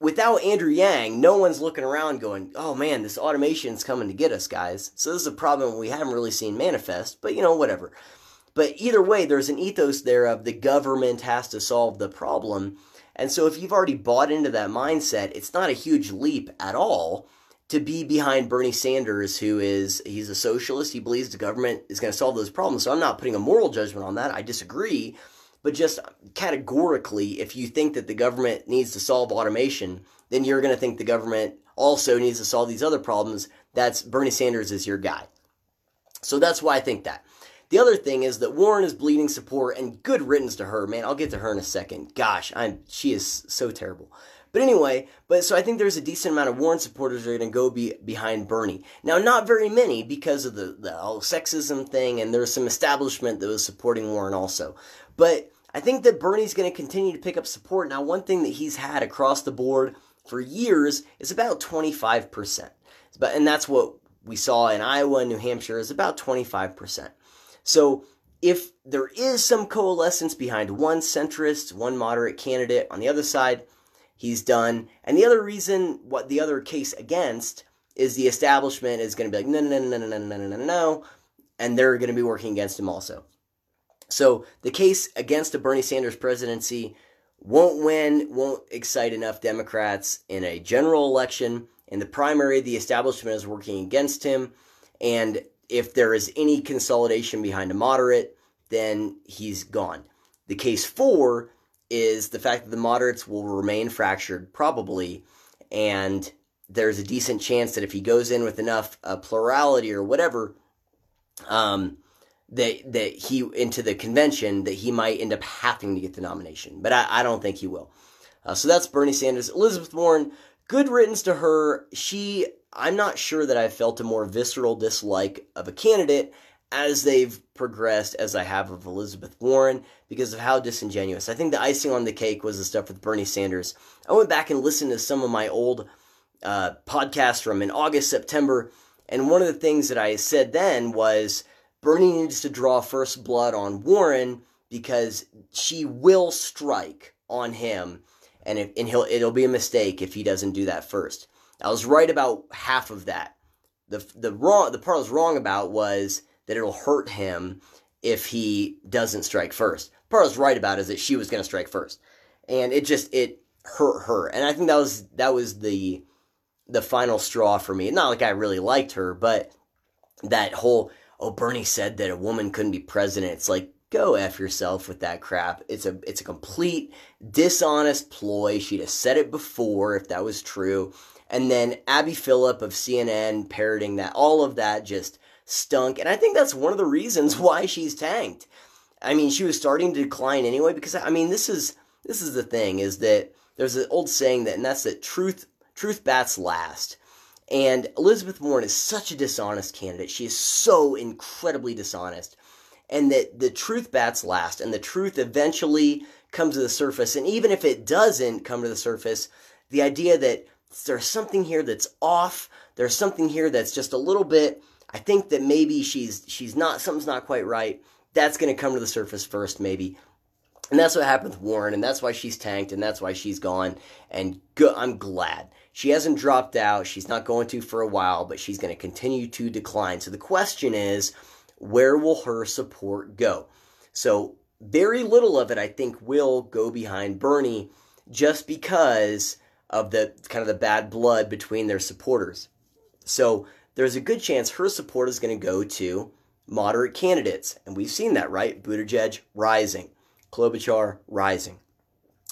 without Andrew Yang, no one's looking around going, oh man, this automation's coming to get us, guys. So this is a problem we haven't really seen manifest, but you know, whatever. But either way, there's an ethos there of the government has to solve the problem. And so if you've already bought into that mindset, it's not a huge leap at all to be behind Bernie Sanders, who is he's a socialist. He believes the government is going to solve those problems. So I'm not putting a moral judgment on that. I disagree. But just categorically, if you think that the government needs to solve automation, then you're going to think the government also needs to solve these other problems. That's Bernie Sanders is your guy. So that's why I think that. The other thing is that Warren is bleeding support, and good riddance to her, man. I'll get to her in a second. Gosh, I'm she is so terrible. But anyway, but so I think there's a decent amount of Warren supporters that are going to go be behind Bernie. Now, not very many because of the, the sexism thing, and there's some establishment that was supporting Warren also. But I think that Bernie's going to continue to pick up support. Now, one thing that he's had across the board for years is about 25%. But, and that's what we saw in Iowa and New Hampshire is about 25%. So if there is some coalescence behind one centrist, one moderate candidate on the other side, he's done. And the other reason, what the other case against, is the establishment is going to be like, no, no, no, no, no, no, no, no, no, no, and they're going to be working against him also. So the case against a Bernie Sanders presidency won't win, won't excite enough Democrats in a general election. In the primary, the establishment is working against him. And if there is any consolidation behind a moderate, then he's gone. The case for is the fact that the moderates will remain fractured, probably, and there's a decent chance that if he goes in with enough uh, plurality or whatever, um, that that he into the convention that he might end up having to get the nomination. But I, I don't think he will. Uh, so that's Bernie Sanders. Elizabeth Warren, good riddance to her. She, I'm not sure that I've felt a more visceral dislike of a candidate as they've progressed as I have of Elizabeth Warren because of how disingenuous. I think the icing on the cake was the stuff with Bernie Sanders. I went back and listened to some of my old uh, podcasts from in August, September, and one of the things that I said then was Bernie needs to draw first blood on Warren because she will strike on him, and if, and he'll it'll be a mistake if he doesn't do that first. I was right about half of that. The the wrong the part I was wrong about was that it'll hurt him if he doesn't strike first. The part I was right about is that she was going to strike first, and it just it hurt her, and I think that was that was the the final straw for me. Not like I really liked her, but that whole oh Bernie said that a woman couldn't be president. It's like go f yourself with that crap. It's a it's a complete dishonest ploy. She'd have said it before if that was true. And then Abby Phillip of CNN parroting that all of that just stunk. And I think that's one of the reasons *laughs* why she's tanked. I mean, she was starting to decline anyway because I mean, this is this is the thing is that there's an old saying that and that's that truth truth bats last. And Elizabeth Warren is such a dishonest candidate. She is so incredibly dishonest. And that the truth bats last and the truth eventually comes to the surface. And even if it doesn't come to the surface, the idea that there's something here that's off, there's something here that's just a little bit I think that maybe she's she's not something's not quite right. That's to come to the surface first, maybe. And that's what happened with Warren, and that's why she's tanked, and that's why she's gone. And go- I'm glad she hasn't dropped out. She's not going to for a while, but she's going to continue to decline. So the question is, where will her support go? So very little of it, I think, will go behind Bernie, just because of the kind of the bad blood between their supporters. So there's a good chance her support is going to go to moderate candidates. And we've seen that, right? Buttigieg rising, Klobuchar rising.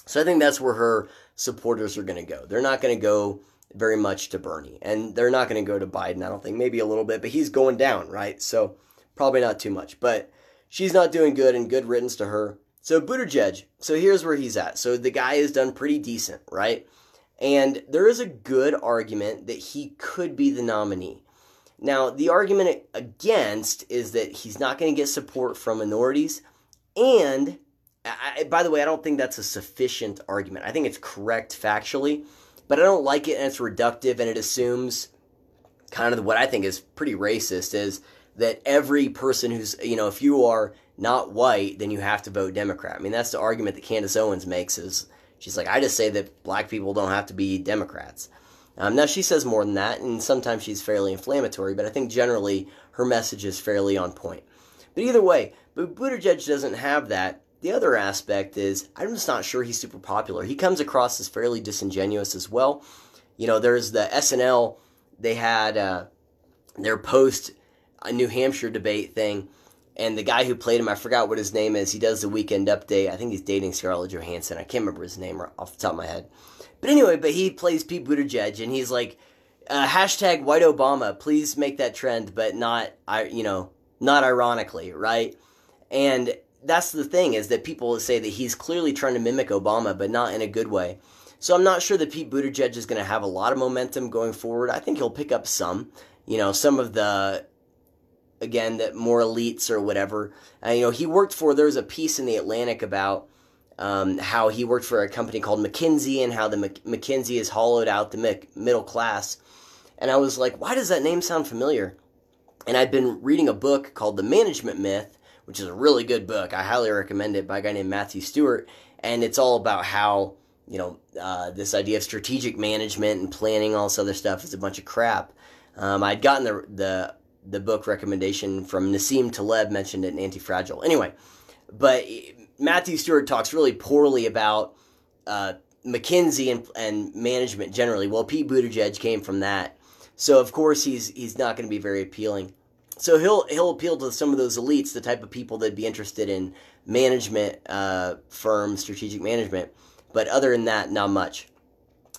So I think that's where her supporters are going to go. They're not going to go very much to Bernie, and they're not going to go to Biden, I don't think. Maybe a little bit, but he's going down, right? So probably not too much. But she's not doing good, and good riddance to her. So Buttigieg, so here's where he's at. So the guy has done pretty decent, right? And there is a good argument that he could be the nominee. Now, the argument against is that he's not going to get support from minorities. And, I, by the way, I don't think that's a sufficient argument. I think it's correct factually, but I don't like it and it's reductive and it assumes kind of what I think is pretty racist is that every person who's, you know, if you are not white, then you have to vote Democrat. I mean, that's the argument that Candace Owens makes is she's like, I just say that black people don't have to be Democrats. Um, now, she says more than that, and sometimes she's fairly inflammatory, but I think generally her message is fairly on point. But either way, but Buttigieg doesn't have that. The other aspect is I'm just not sure he's super popular. He comes across as fairly disingenuous as well. You know, there's the SNL, they had uh, their post New Hampshire debate thing, and the guy who played him, I forgot what his name is. He does the weekend update. I think he's dating Scarlett Johansson. I can't remember his name off the top of my head. But anyway, but he plays Pete Buttigieg, and he's like, uh, hashtag White Obama. Please make that trend, but not, I, you know, not ironically, right? And that's the thing is that people say that he's clearly trying to mimic Obama, but not in a good way. So I'm not sure that Pete Buttigieg is going to have a lot of momentum going forward. I think he'll pick up some, you know, some of the again that more elites or whatever. You know, he worked for. There was a piece in the Atlantic about um, how he worked for a company called McKinsey and how the McKinsey has hollowed out the middle class. And I was like, why does that name sound familiar? And I'd been reading a book called The Management Myth, which is a really good book. I highly recommend it by a guy named Matthew Stewart. And it's all about how, you know, uh, this idea of strategic management and planning, all this other stuff is a bunch of crap. Um, I'd gotten the, the, the book recommendation from Nassim Taleb, mentioned it in Anti Fragile. Anyway, but Matthew Stewart talks really poorly about uh, McKinsey and, and management generally. Well, Pete Buttigieg came from that, so of course he's he's not going to be very appealing. So he'll he'll appeal to some of those elites, the type of people that'd be interested in management uh, firms, strategic management. But other than that, not much.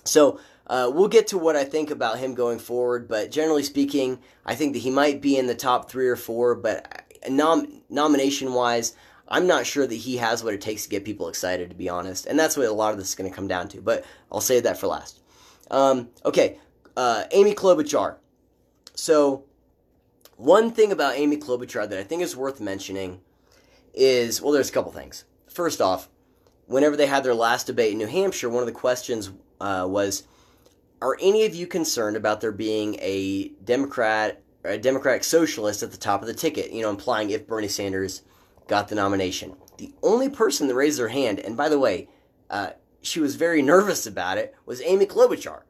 So uh, we'll get to what I think about him going forward. But generally speaking, I think that he might be in the top three or four. But nom- nomination wise, I'm not sure that he has what it takes to get people excited, to be honest. And that's what a lot of this is going to come down to. But I'll save that for last. Um, okay, uh, Amy Klobuchar. So, one thing about Amy Klobuchar that I think is worth mentioning is well, there's a couple things. First off, whenever they had their last debate in New Hampshire, one of the questions uh, was Are any of you concerned about there being a Democrat, a Democratic socialist at the top of the ticket? You know, implying if Bernie Sanders got the nomination. The only person that raised their hand, and by the way, uh, she was very *laughs* nervous about it, was Amy Klobuchar.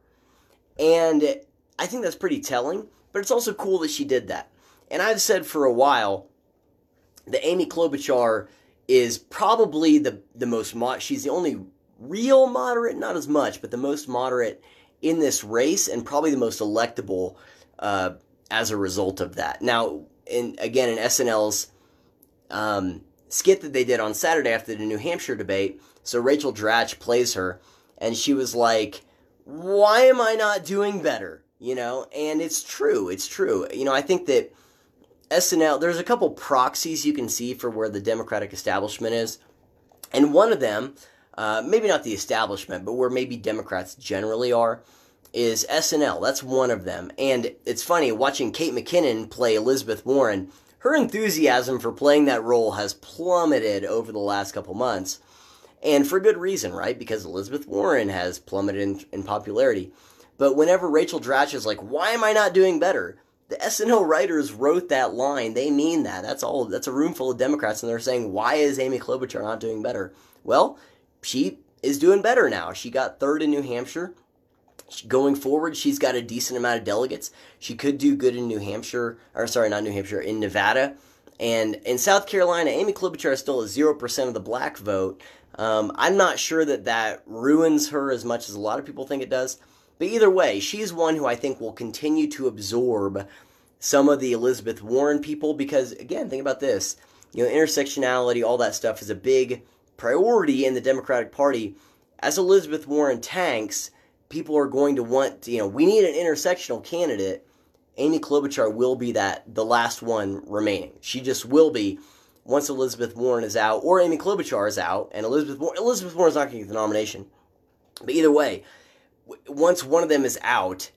And I think that's pretty telling, but it's also cool that she did that. And I've said for a while that Amy Klobuchar is probably the, the most, mo- she's the only real moderate, not as much, but the most moderate in this race and probably the most electable uh, as a result of that. Now, in again, in SNL's um, skit that they did on Saturday after the New Hampshire debate. So Rachel Dratch plays her, and she was like, "Why am I not doing better?" You know, and it's true. It's true. You know, I think that SNL. There's a couple proxies you can see for where the Democratic establishment is, and one of them, uh, maybe not the establishment, but where maybe Democrats generally are, is SNL. That's one of them. And it's funny watching Kate McKinnon play Elizabeth Warren her enthusiasm for playing that role has plummeted over the last couple months. And for good reason, right? Because Elizabeth Warren has plummeted in, in popularity. But whenever Rachel Dratch is like, why am I not doing better? The SNL writers wrote that line. They mean that. That's all. That's a room full of Democrats, and they're saying, why is Amy Klobuchar not doing better? Well, she is doing better now. She got third in New Hampshire going forward, she's got a decent amount of delegates. She could do good in New Hampshire, or sorry, not New Hampshire, in Nevada. And in South Carolina, Amy Klobuchar is still at 0% of the black vote. Um, I'm not sure that that ruins her as much as a lot of people think it does. But either way, she's one who I think will continue to absorb some of the Elizabeth Warren people because, again, think about this. You know, intersectionality, all that stuff is a big priority in the Democratic Party. As Elizabeth Warren tanks, people are going to want, to, you know, we need an intersectional candidate. Amy Klobuchar will be that, the last one remaining. She just will be once Elizabeth Warren is out, or Amy Klobuchar is out, and Elizabeth Warren, Elizabeth Warren is not going to get the nomination. But either way, once one of them is out,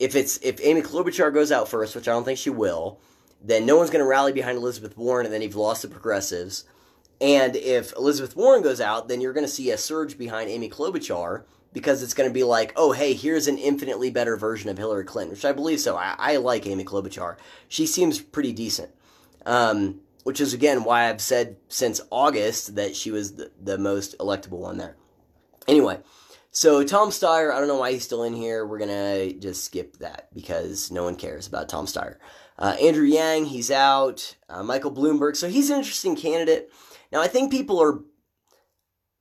if it's if Amy Klobuchar goes out first, which I don't think she will, then no one's going to rally behind Elizabeth Warren, and then you've lost the progressives. And if Elizabeth Warren goes out, then you're going to see a surge behind Amy Klobuchar because it's going to be like, oh, hey, here's an infinitely better version of Hillary Clinton, which I believe so. I, I like Amy Klobuchar. She seems pretty decent. Um, which is, again, why I've said since August that she was the, the most electable one there. Anyway, so Tom Steyer, I don't know why he's still in here. We're going to just skip that because no one cares about Tom Steyer. Uh, Andrew Yang, he's out. Uh, Michael Bloomberg, so he's an interesting candidate. Now, I think people are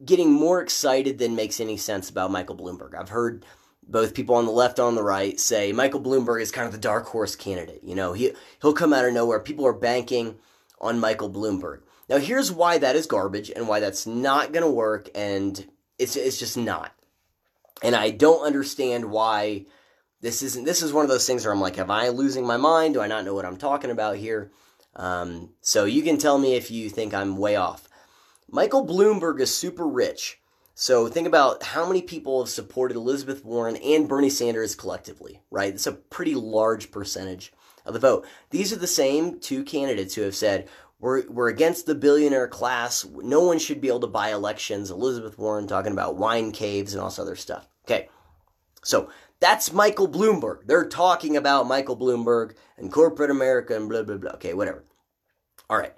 getting more excited than makes any sense about Michael Bloomberg. I've heard both people on the left on the right say Michael Bloomberg is kind of the dark horse candidate. You know, he he'll come out of nowhere. People are banking on Michael Bloomberg. Now here's why that is garbage and why that's not going to work and it's it's just not. And I don't understand why this isn't this is one of those things where I'm like, am I losing my mind? Do I not know what I'm talking about here? Um, so you can tell me if you think I'm way off. Michael Bloomberg is super rich. So think about how many people have supported Elizabeth Warren and Bernie Sanders collectively, right? It's a pretty large percentage of the vote. These are the same two candidates who have said, we're, we're against the billionaire class. No one should be able to buy elections. Elizabeth Warren talking about wine caves and all this other stuff. Okay. So that's Michael Bloomberg. They're talking about Michael Bloomberg and corporate America and blah, blah, blah. Okay, whatever. All right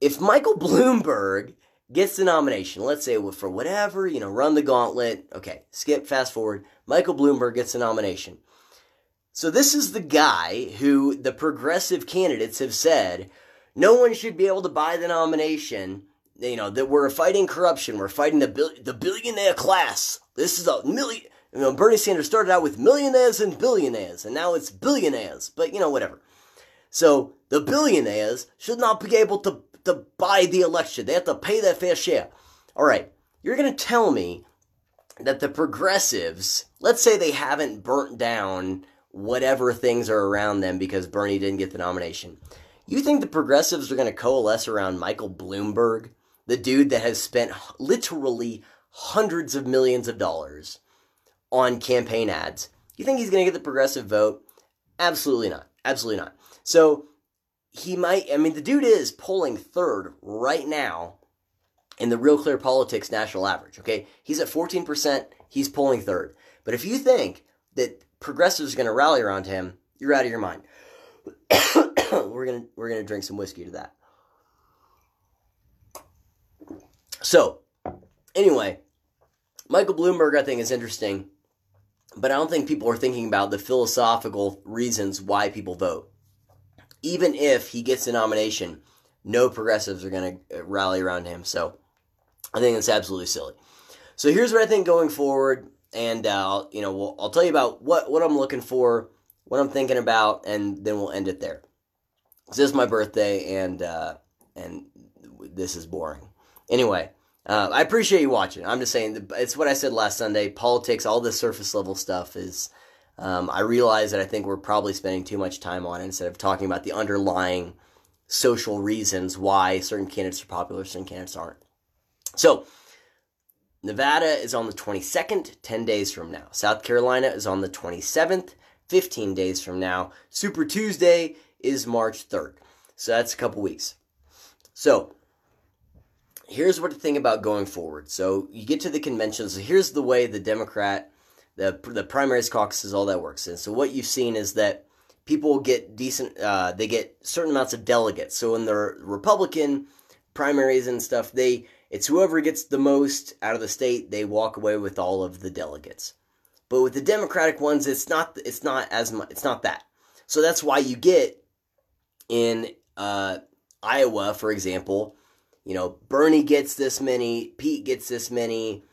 if Michael Bloomberg gets the nomination, let's say for whatever, you know, run the gauntlet, okay, skip, fast forward, Michael Bloomberg gets the nomination. So this is the guy who the progressive candidates have said no one should be able to buy the nomination you know that we're fighting corruption. We're fighting the bil- the billionaire class. This is a million. You know, Bernie Sanders started out with millionaires and billionaires, and now it's billionaires. But you know, whatever. So the billionaires should not be able to to buy the election. They have to pay their fair share. All right, you're going to tell me that the progressives, let's say they haven't burnt down whatever things are around them because Bernie didn't get the nomination. You think the progressives are going to coalesce around Michael Bloomberg, the dude that has spent literally hundreds of millions of dollars on campaign ads? You think he's going to get the progressive vote? Absolutely not. Absolutely not. So he might, I mean, the dude is polling third right now in the Real Clear Politics national average, okay? He's at 14%, he's polling third. But if you think that progressives are going to rally around him, you're out of your mind. *coughs* we're gonna we're gonna drink some whiskey to that. So, anyway, Michael Bloomberg I think is interesting, but I don't think people are thinking about the philosophical reasons why people vote. Even if he gets the nomination, no progressives are going to rally around him. So, I think it's absolutely silly. So here's what I think going forward, and uh, you know, we'll, I'll tell you about what what I'm looking for, what I'm thinking about, and then we'll end it there. This is my birthday, and uh, and this is boring. Anyway, uh, I appreciate you watching. I'm just saying it's what I said last Sunday. Politics, all this surface level stuff is. Um, I realize that I think we're probably spending too much time on it instead of talking about the underlying social reasons why certain candidates are popular, certain candidates aren't. So, Nevada is on the 22nd, 10 days from now. South Carolina is on the 27th, 15 days from now. Super Tuesday is March 3rd. So that's a couple weeks. So, here's what to think about going forward. So, you get to the convention. So, here's the way the Democrat, the, the primaries, caucuses, all that works. And so, what you've seen is that people get decent, uh, they get certain amounts of delegates. So, in the Republican primaries and stuff, they it's whoever gets the most out of the state, they walk away with all of the delegates. But with the Democratic ones, it's not it's not as much it's not that. So that's why you get in uh, Iowa, for example, you know, Bernie gets this many, Pete gets this many,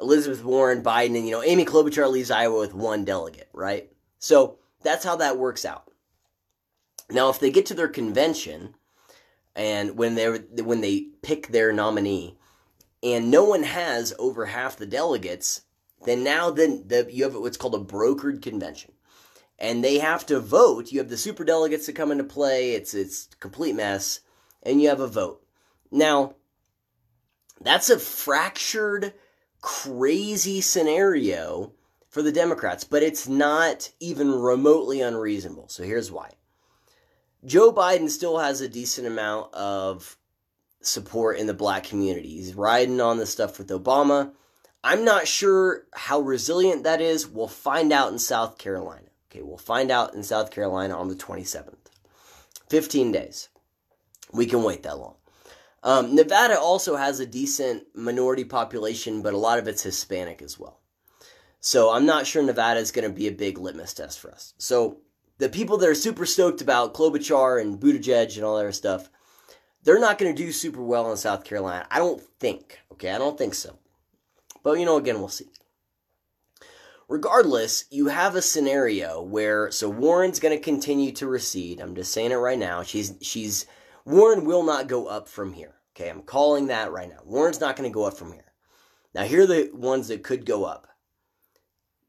Elizabeth Warren, Biden, and you know, Amy Klobuchar leaves Iowa with one delegate, right? So that's how that works out. Now, if they get to their convention, and when they when they pick their nominee, and no one has over half the delegates, then now then the, you have what's called a brokered convention. And they have to vote. You have the super delegates that come into play. It's it's complete mess. And you have a vote. Now, that's a fractured, crazy scenario for the Democrats, but it's not even remotely unreasonable. So here's why. Joe Biden still has a decent amount of support in the black community. He's riding on the stuff with Obama. I'm not sure how resilient that is. We'll find out in South Carolina. Okay, we'll find out in South Carolina on the 27th. 15 days. We can wait that long. Um, Nevada also has a decent minority population, but a lot of it's Hispanic as well. So I'm not sure Nevada is going to be a big litmus test for us. So the people that are super stoked about Klobuchar and Buttigieg and all that stuff, they're not going to do super well in South Carolina. I don't think. Okay, I don't think so. But you know, again, we'll see. Regardless, you have a scenario where so Warren's going to continue to recede. I'm just saying it right now. She's she's Warren will not go up from here. Okay, I'm calling that right now. Warren's not going to go up from here. Now, here are the ones that could go up.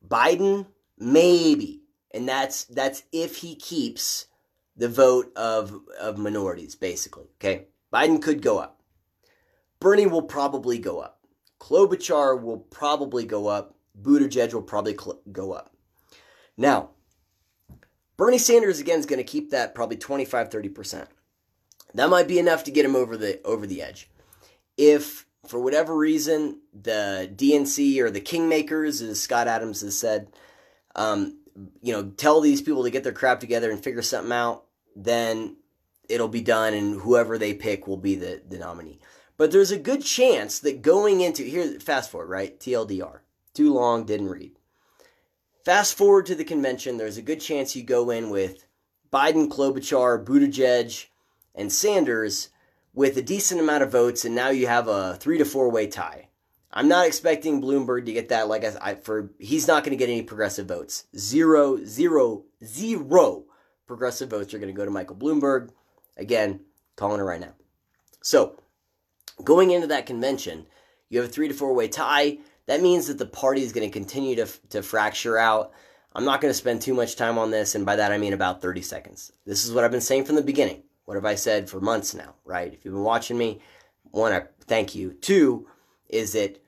Biden, maybe, and that's that's if he keeps the vote of, of minorities, basically. Okay? Biden could go up. Bernie will probably go up. Klobuchar will probably go up. Buttigieg will probably cl- go up. Now, Bernie Sanders again is going to keep that probably 25 30%. That might be enough to get him over the over the edge. If for whatever reason the DNC or the kingmakers, as Scott Adams has said, um, you know, tell these people to get their crap together and figure something out, then it'll be done and whoever they pick will be the, the nominee. But there's a good chance that going into here, fast forward, right? TLDR. Too long, didn't read. Fast forward to the convention, there's a good chance you go in with Biden, Klobuchar, Buttigieg, and Sanders with a decent amount of votes, and now you have a three to four way tie. I'm not expecting Bloomberg to get that. Like I, I for he's not going to get any progressive votes. Zero, zero, zero progressive votes are going to go to Michael Bloomberg. Again, calling it right now. So, going into that convention, you have a three to four way tie. That means that the party is going to continue to, to fracture out. I'm not going to spend too much time on this, and by that I mean about 30 seconds. This is what I've been saying from the beginning. What have I said for months now, right? If you've been watching me, one, I thank you. Two, is that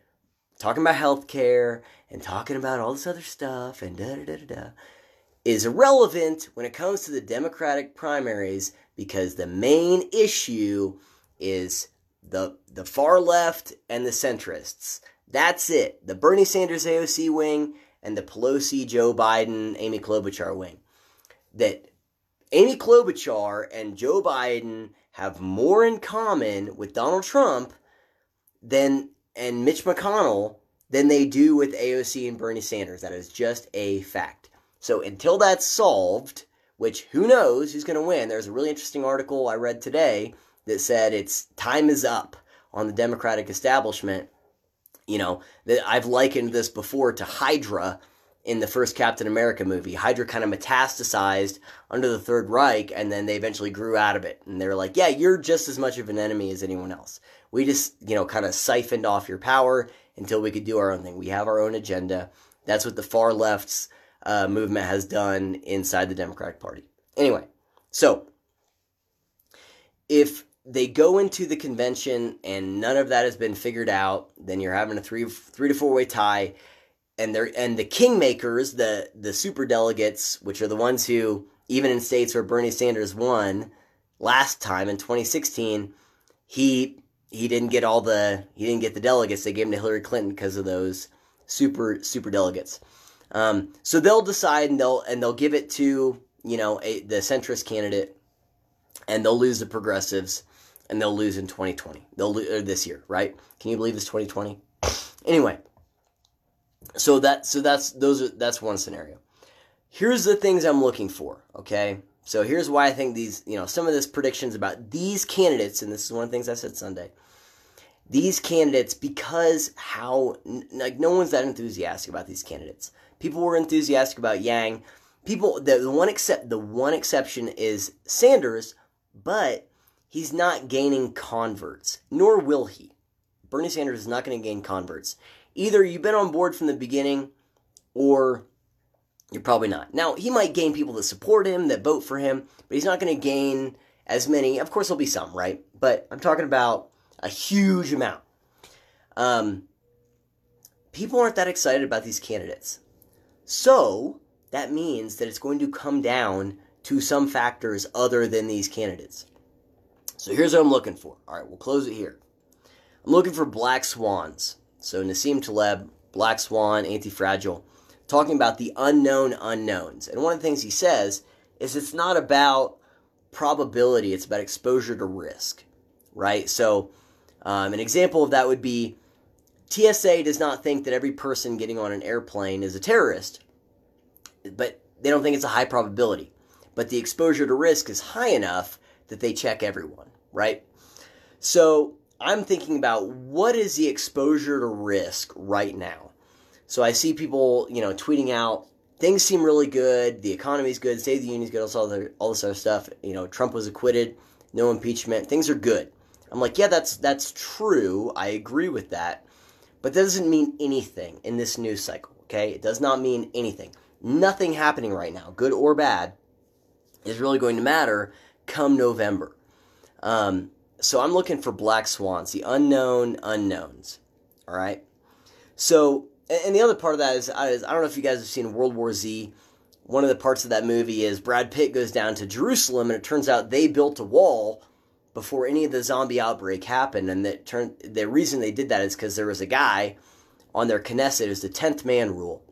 talking about healthcare and talking about all this other stuff and da da da da da is irrelevant when it comes to the Democratic primaries because the main issue is the the far left and the centrists. That's it. The Bernie Sanders AOC wing and the Pelosi Joe Biden Amy Klobuchar wing. That Amy Klobuchar and Joe Biden have more in common with Donald Trump than and Mitch McConnell than they do with AOC and Bernie Sanders. That is just a fact. So until that's solved, which who knows who's going to win? There's a really interesting article I read today that said it's time is up on the Democratic establishment. You know, that I've likened this before to Hydra in the first Captain America movie. Hydra kind of metastasized under the Third Reich and then they eventually grew out of it. And they were like, yeah, you're just as much of an enemy as anyone else. We just, you know, kind of siphoned off your power until we could do our own thing. We have our own agenda. That's what the far left's uh, movement has done inside the Democratic Party. Anyway, so if they go into the convention and none of that has been figured out, then you're having a three three to four way tie, and they're and the kingmakers, the the super delegates, which are the ones who even in states where Bernie Sanders won last time in 2016, he he didn't get all the he didn't get the delegates. They gave him to Hillary Clinton because of those super super delegates. Um, so they'll decide and they'll and they'll give it to you know a, the centrist candidate, and they'll lose the progressives, and they'll lose in 2020. They'll this year, right? Can you believe it's 2020? Anyway, so that so that's those are that's one scenario. Here's the things I'm looking for. Okay, so here's why I think these you know some of this predictions about these candidates, and this is one of the things I said Sunday these candidates because how like no one's that enthusiastic about these candidates. People were enthusiastic about Yang. People the, the one except the one exception is Sanders, but he's not gaining converts, nor will he. Bernie Sanders is not going to gain converts. Either you've been on board from the beginning or you're probably not. Now, he might gain people that support him, that vote for him, but he's not going to gain as many. Of course, there'll be some, right? But I'm talking about a huge amount. Um, people aren't that excited about these candidates. So that means that it's going to come down to some factors other than these candidates. So here's what I'm looking for. All right, we'll close it here. I'm looking for black swans. So Nassim Taleb, Black Swan, Anti-Fragile, talking about the unknown unknowns. And one of the things he says is it's not about probability, it's about exposure to risk, right? So um, an example of that would be TSA does not think that every person getting on an airplane is a terrorist, but they don't think it's a high probability. But the exposure to risk is high enough that they check everyone, right? So I'm thinking about what is the exposure to risk right now. So I see people, you know, tweeting out things seem really good, the economy's good, State of the Union's good, all, the, all this other stuff. You know, Trump was acquitted, no impeachment, things are good. I'm like, yeah, that's that's true. I agree with that. But that doesn't mean anything in this news cycle, okay? It does not mean anything. Nothing happening right now, good or bad, is really going to matter come November. Um, so I'm looking for black swans, the unknown unknowns. All right. So, and the other part of that is, is I don't know if you guys have seen World War Z. One of the parts of that movie is Brad Pitt goes down to Jerusalem, and it turns out they built a wall before any of the zombie outbreak happened. And that turned the reason they did that is because there was a guy on their Knesset. It was the tenth man rule,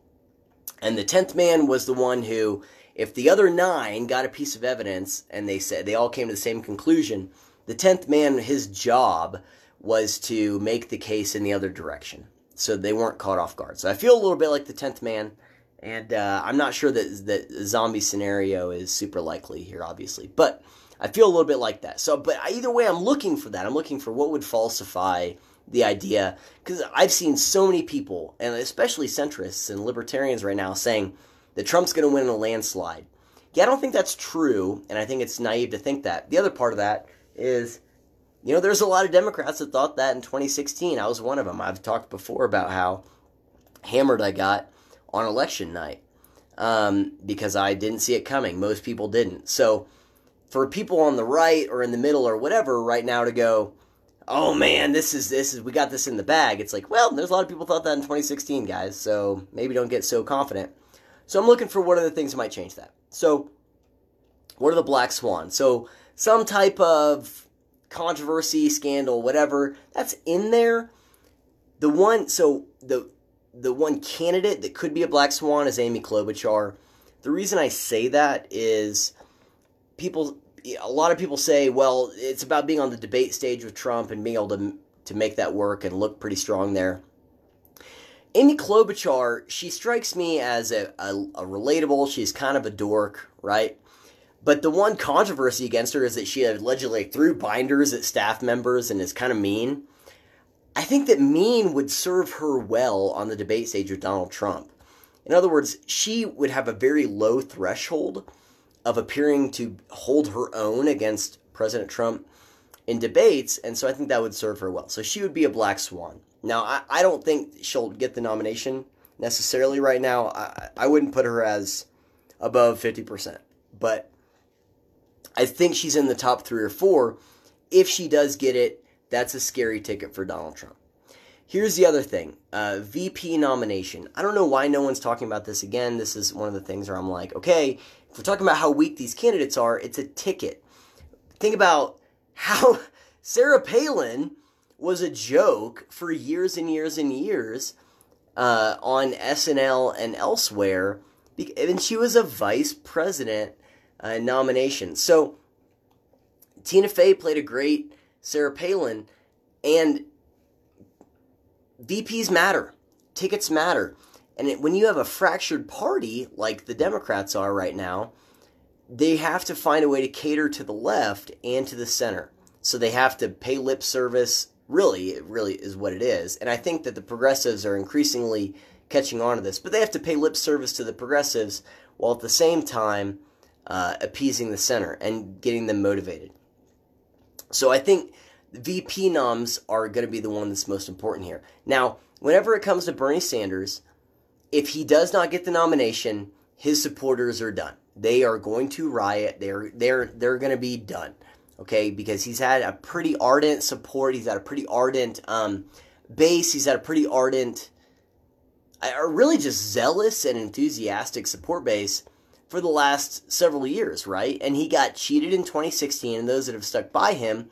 and the tenth man was the one who, if the other nine got a piece of evidence and they said they all came to the same conclusion, the tenth man, his job was to make the case in the other direction, so they weren't caught off guard. So I feel a little bit like the tenth man. And uh, I'm not sure that the zombie scenario is super likely here, obviously. But I feel a little bit like that. So, but either way, I'm looking for that. I'm looking for what would falsify the idea because I've seen so many people, and especially centrists and libertarians right now, saying that Trump's going to win in a landslide. Yeah, I don't think that's true, and I think it's naive to think that. The other part of that is, you know, there's a lot of Democrats that thought that in 2016. I was one of them. I've talked before about how hammered I got on election night um, because I didn't see it coming. Most people didn't. So, for people on the right or in the middle or whatever right now to go, oh man, this is this is we got this in the bag. It's like, well, there's a lot of people thought that in 2016, guys. So maybe don't get so confident. So I'm looking for what are the things that might change that. So what are the black swans? So some type of controversy, scandal, whatever that's in there. The one, so the the one candidate that could be a black swan is Amy Klobuchar. The reason I say that is people a lot of people say, well, it's about being on the debate stage with Trump and being able to to make that work and look pretty strong there. Amy Klobuchar, she strikes me as a, a, a, relatable. She's kind of a dork, right? But the one controversy against her is that she allegedly threw binders at staff members and is kind of mean. I think that mean would serve her well on the debate stage with Donald Trump. In other words, she would have a very low threshold of appearing to hold her own against President Trump in debates, and so I think that would serve her well. So she would be a black swan. Now, I, I don't think she'll get the nomination necessarily right now. I, I wouldn't put her as above 50%, but I think she's in the top three or four. If she does get it, that's a scary ticket for Donald Trump. Here's the other thing uh, VP nomination. I don't know why no one's talking about this again. This is one of the things where I'm like, okay, if we're talking about how weak these candidates are, it's a ticket. Think about how *laughs* Sarah Palin was a joke for years and years and years uh, on SNL and elsewhere, and she was a vice president uh, nomination. So Tina Fey played a great Sarah Palin, and VPs matter, tickets matter. And it, when you have a fractured party like the Democrats are right now, they have to find a way to cater to the left and to the center. So they have to pay lip service. Really, it really is what it is. And I think that the progressives are increasingly catching on to this. But they have to pay lip service to the progressives while at the same time uh, appeasing the center and getting them motivated. So I think VP noms are going to be the one that's most important here. Now, whenever it comes to Bernie Sanders, if he does not get the nomination, his supporters are done. They are going to riot. They're they're they're going to be done. Okay, because he's had a pretty ardent support. He's had a pretty ardent um, base. He's had a pretty ardent, or really just zealous and enthusiastic support base for the last several years, right? And he got cheated in 2016, and those that have stuck by him,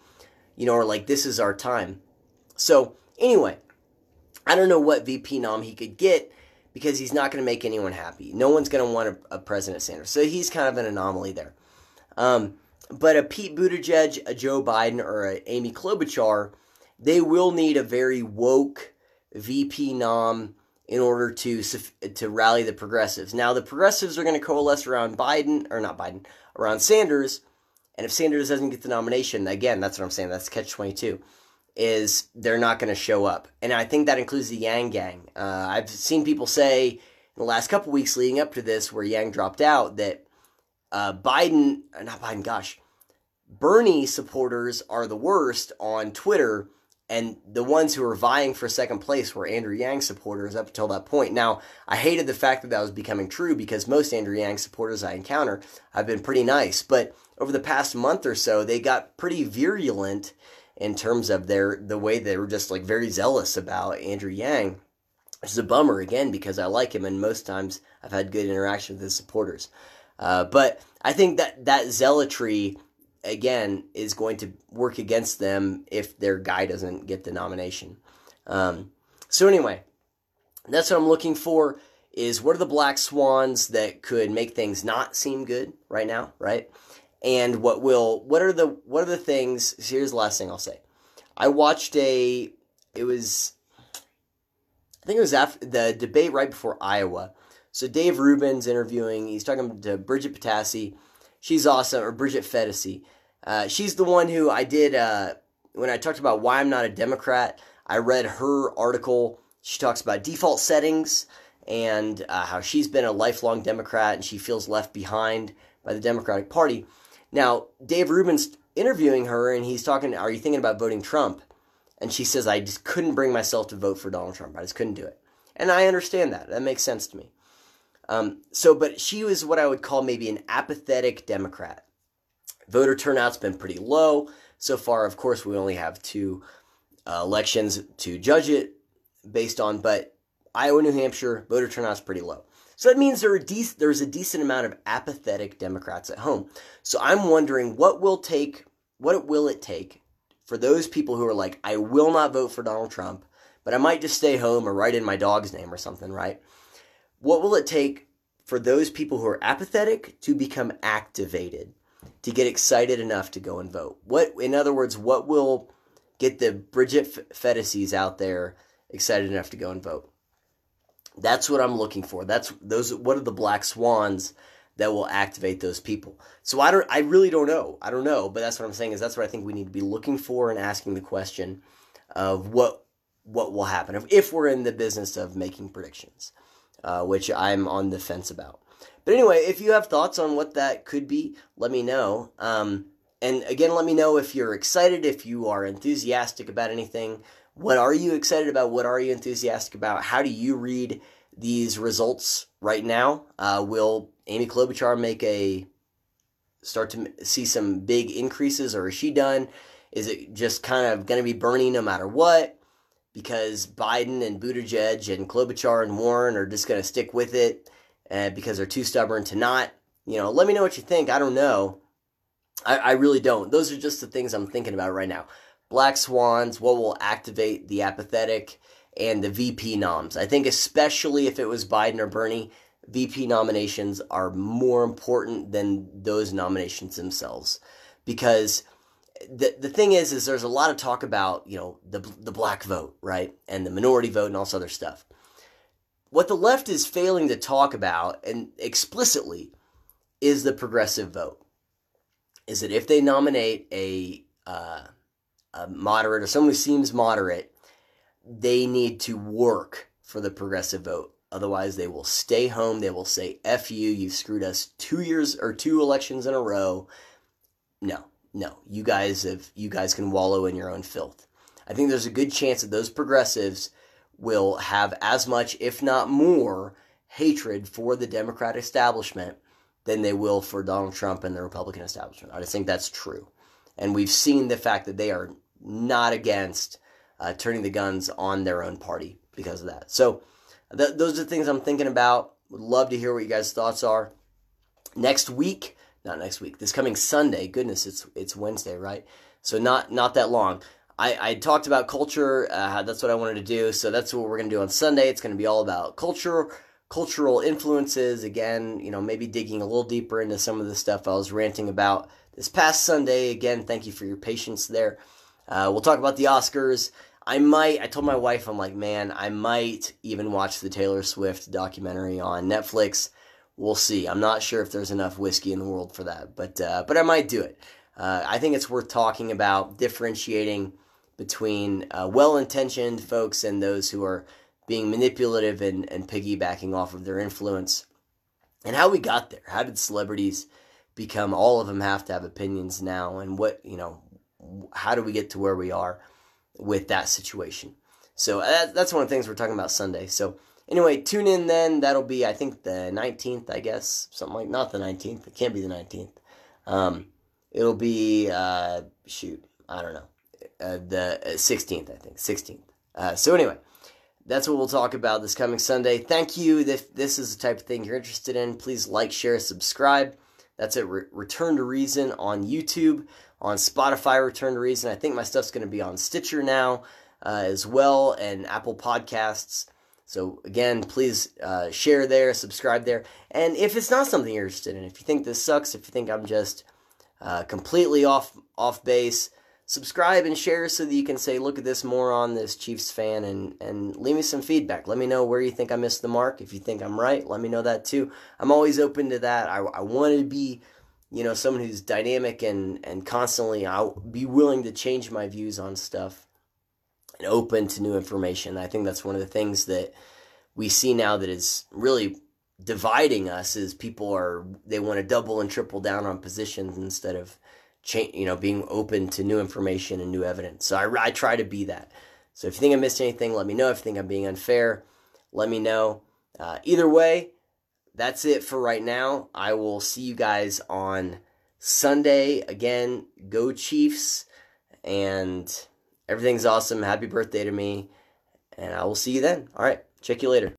you know, are like, this is our time. So anyway, I don't know what VP nom he could get because he's not going to make anyone happy. No one's going to want a, a, President Sanders. So he's kind of an anomaly there. Um, but a Pete Buttigieg, a Joe Biden, or a Amy Klobuchar, they will need a very woke VP nom in order to to rally the progressives. Now the progressives are going to coalesce around Biden or not Biden, around Sanders, and if Sanders doesn't get the nomination, again, that's what I'm saying. That's catch twenty two is they're not going to show up. And I think that includes the Yang gang. Uh, I've seen people say in the last couple weeks leading up to this, where Yang dropped out, that uh, Biden, uh, not Biden, gosh, Bernie supporters are the worst on Twitter. And the ones who were vying for second place were Andrew Yang supporters up until that point. Now, I hated the fact that that was becoming true because most Andrew Yang supporters I encounter have been pretty nice. But over the past month or so, they got pretty virulent in terms of their the way they were just like very zealous about Andrew Yang. Which is a bummer again because I like him and most times I've had good interaction with his supporters. Uh, but I think that that zealotry again is going to work against them if their guy doesn't get the nomination. Um, so anyway, that's what I'm looking for. Is what are the black swans that could make things not seem good right now, right? and what will what are the what are the things here's the last thing i'll say i watched a it was i think it was after the debate right before iowa so dave rubin's interviewing he's talking to bridget potassi she's awesome or bridget phetasy Uh, she's the one who I did uh, when I talked about why I'm not a Democrat. I read her article. She talks about default settings and uh, how she's been a lifelong Democrat and she feels left behind by the Democratic Party. Now, Dave Rubin's interviewing her and he's talking, Are you thinking about voting Trump? And she says, I just couldn't bring myself to vote for Donald Trump. I just couldn't do it. And I understand that. That makes sense to me. Um, so, but she was what I would call maybe an apathetic Democrat. Voter turnout's been pretty low. So far, of course, we only have two uh, elections to judge it based on, but Iowa, New Hampshire, voter turnout's pretty low. So that means there de- there's a decent amount of apathetic Democrats at home. So I'm wondering what will take, what will it take for those people who are like, I will not vote for Donald Trump, but I might just stay home or write in my dog's name or something, right? What will it take for those people who are apathetic to become activated, to get excited enough to go and vote? What, in other words, what will get the Bridget Phetasys out there excited enough to go and vote? That's what I'm looking for. That's those. What are the black swans that will activate those people? So I don't. I really don't know. I don't know. But that's what I'm saying is that's what I think we need to be looking for and asking the question of what what will happen if, if we're in the business of making predictions, uh, which I'm on the fence about. But anyway, if you have thoughts on what that could be, let me know. Um, and again, let me know if you're excited, if you are enthusiastic about anything. What are you excited about? What are you enthusiastic about? How do you read these results right now? Uh, will Amy Klobuchar make a start to see some big increases, or is she done? Is it just kind of going to be Bernie no matter what? Because Biden and Buttigieg and Klobuchar and Warren are just going to stick with it uh, because they're too stubborn to not. You know, let me know what you think. I don't know. I, I really don't. Those are just the things I'm thinking about right now. Black Swans, what will activate the apathetic, and the VP noms. I think, especially if it was Biden or Bernie, VP nominations are more important than those nominations themselves. Because the, the thing is, is there's a lot of talk about, you know, the, the black vote, right? And the minority vote and all this other stuff. What the left is failing to talk about, and explicitly, is the progressive vote. Is that if they nominate a uh, a moderate or someone who seems moderate, they need to work for the progressive vote. Otherwise, they will stay home. They will say, F you, you've screwed us two years or two elections in a row. No, no. You guys have you guys can wallow in your own filth. I think there's a good chance that those progressives will have as much, if not more, hatred for the Democrat establishment than they will for Donald Trump and the Republican establishment. I just think that's true. And we've seen the fact that they are not against uh, turning the guns on their own party because of that. So th- those are the things I'm thinking about. Would love to hear what you guys' thoughts are. Next week, not next week, this coming Sunday. Goodness, it's it's Wednesday, right? So not not that long. I, I talked about culture. Uh, that's what I wanted to do. So that's what we're going to do on Sunday. It's going to be all about culture, cultural influences. Again, you know, maybe digging a little deeper into some of the stuff I was ranting about this past Sunday. Again, thank you for your patience there. Uh, we'll talk about the Oscars. I might, I told my wife, I'm like, man, I might even watch the Taylor Swift documentary on Netflix. We'll see. I'm not sure if there's enough whiskey in the world for that, but uh, but I might do it. Uh, I think it's worth talking about differentiating between uh, well-intentioned folks and those who are being manipulative and, and piggybacking off of their influence, and how we got there. How did celebrities become? All of them have to have opinions now, and what you know how do we get to where we are with that situation? So uh, that, that's one of the things we're talking about Sunday. So anyway, tune in then. That'll be I think the 19th, I guess, something like not the 19th. It can't be the 19th. Um, it'll be uh, shoot, I don't know, uh, the 16th, uh, I think, 16th. Uh, so anyway, that's what we'll talk about this coming Sunday. Thank you. If this is the type of thing you're interested in, please like, share, subscribe. That's it. Re- Return to Reason on YouTube on Spotify, Return to Reason. I think my stuff's going to be on Stitcher now uh, as well and Apple Podcasts. So again, please uh, share there, subscribe there. And if it's not something you're interested in, if you think this sucks, if you think I'm just uh, completely off off base, subscribe and share so that you can say, look at this moron, this Chiefs fan, and, and leave me some feedback. Let me know where you think I missed the mark. If you think I'm right, let me know that too. I'm always open to that. I, I want to be you know, someone who's dynamic and, and constantly I'll be willing to change my views on stuff and open to new information. I think that's one of the things that we see now that is really dividing us is people are they want to double and triple down on positions instead of change, you know, being open to new information and new evidence. So I, I try to be that. So if you think I missed anything, let me know. If you think I'm being unfair, let me know. Uh, either way, that's it for right now. I will see you guys on Sunday. Again, go Chiefs. And everything's awesome. Happy birthday to me. And I will see you then. All right. Check you later.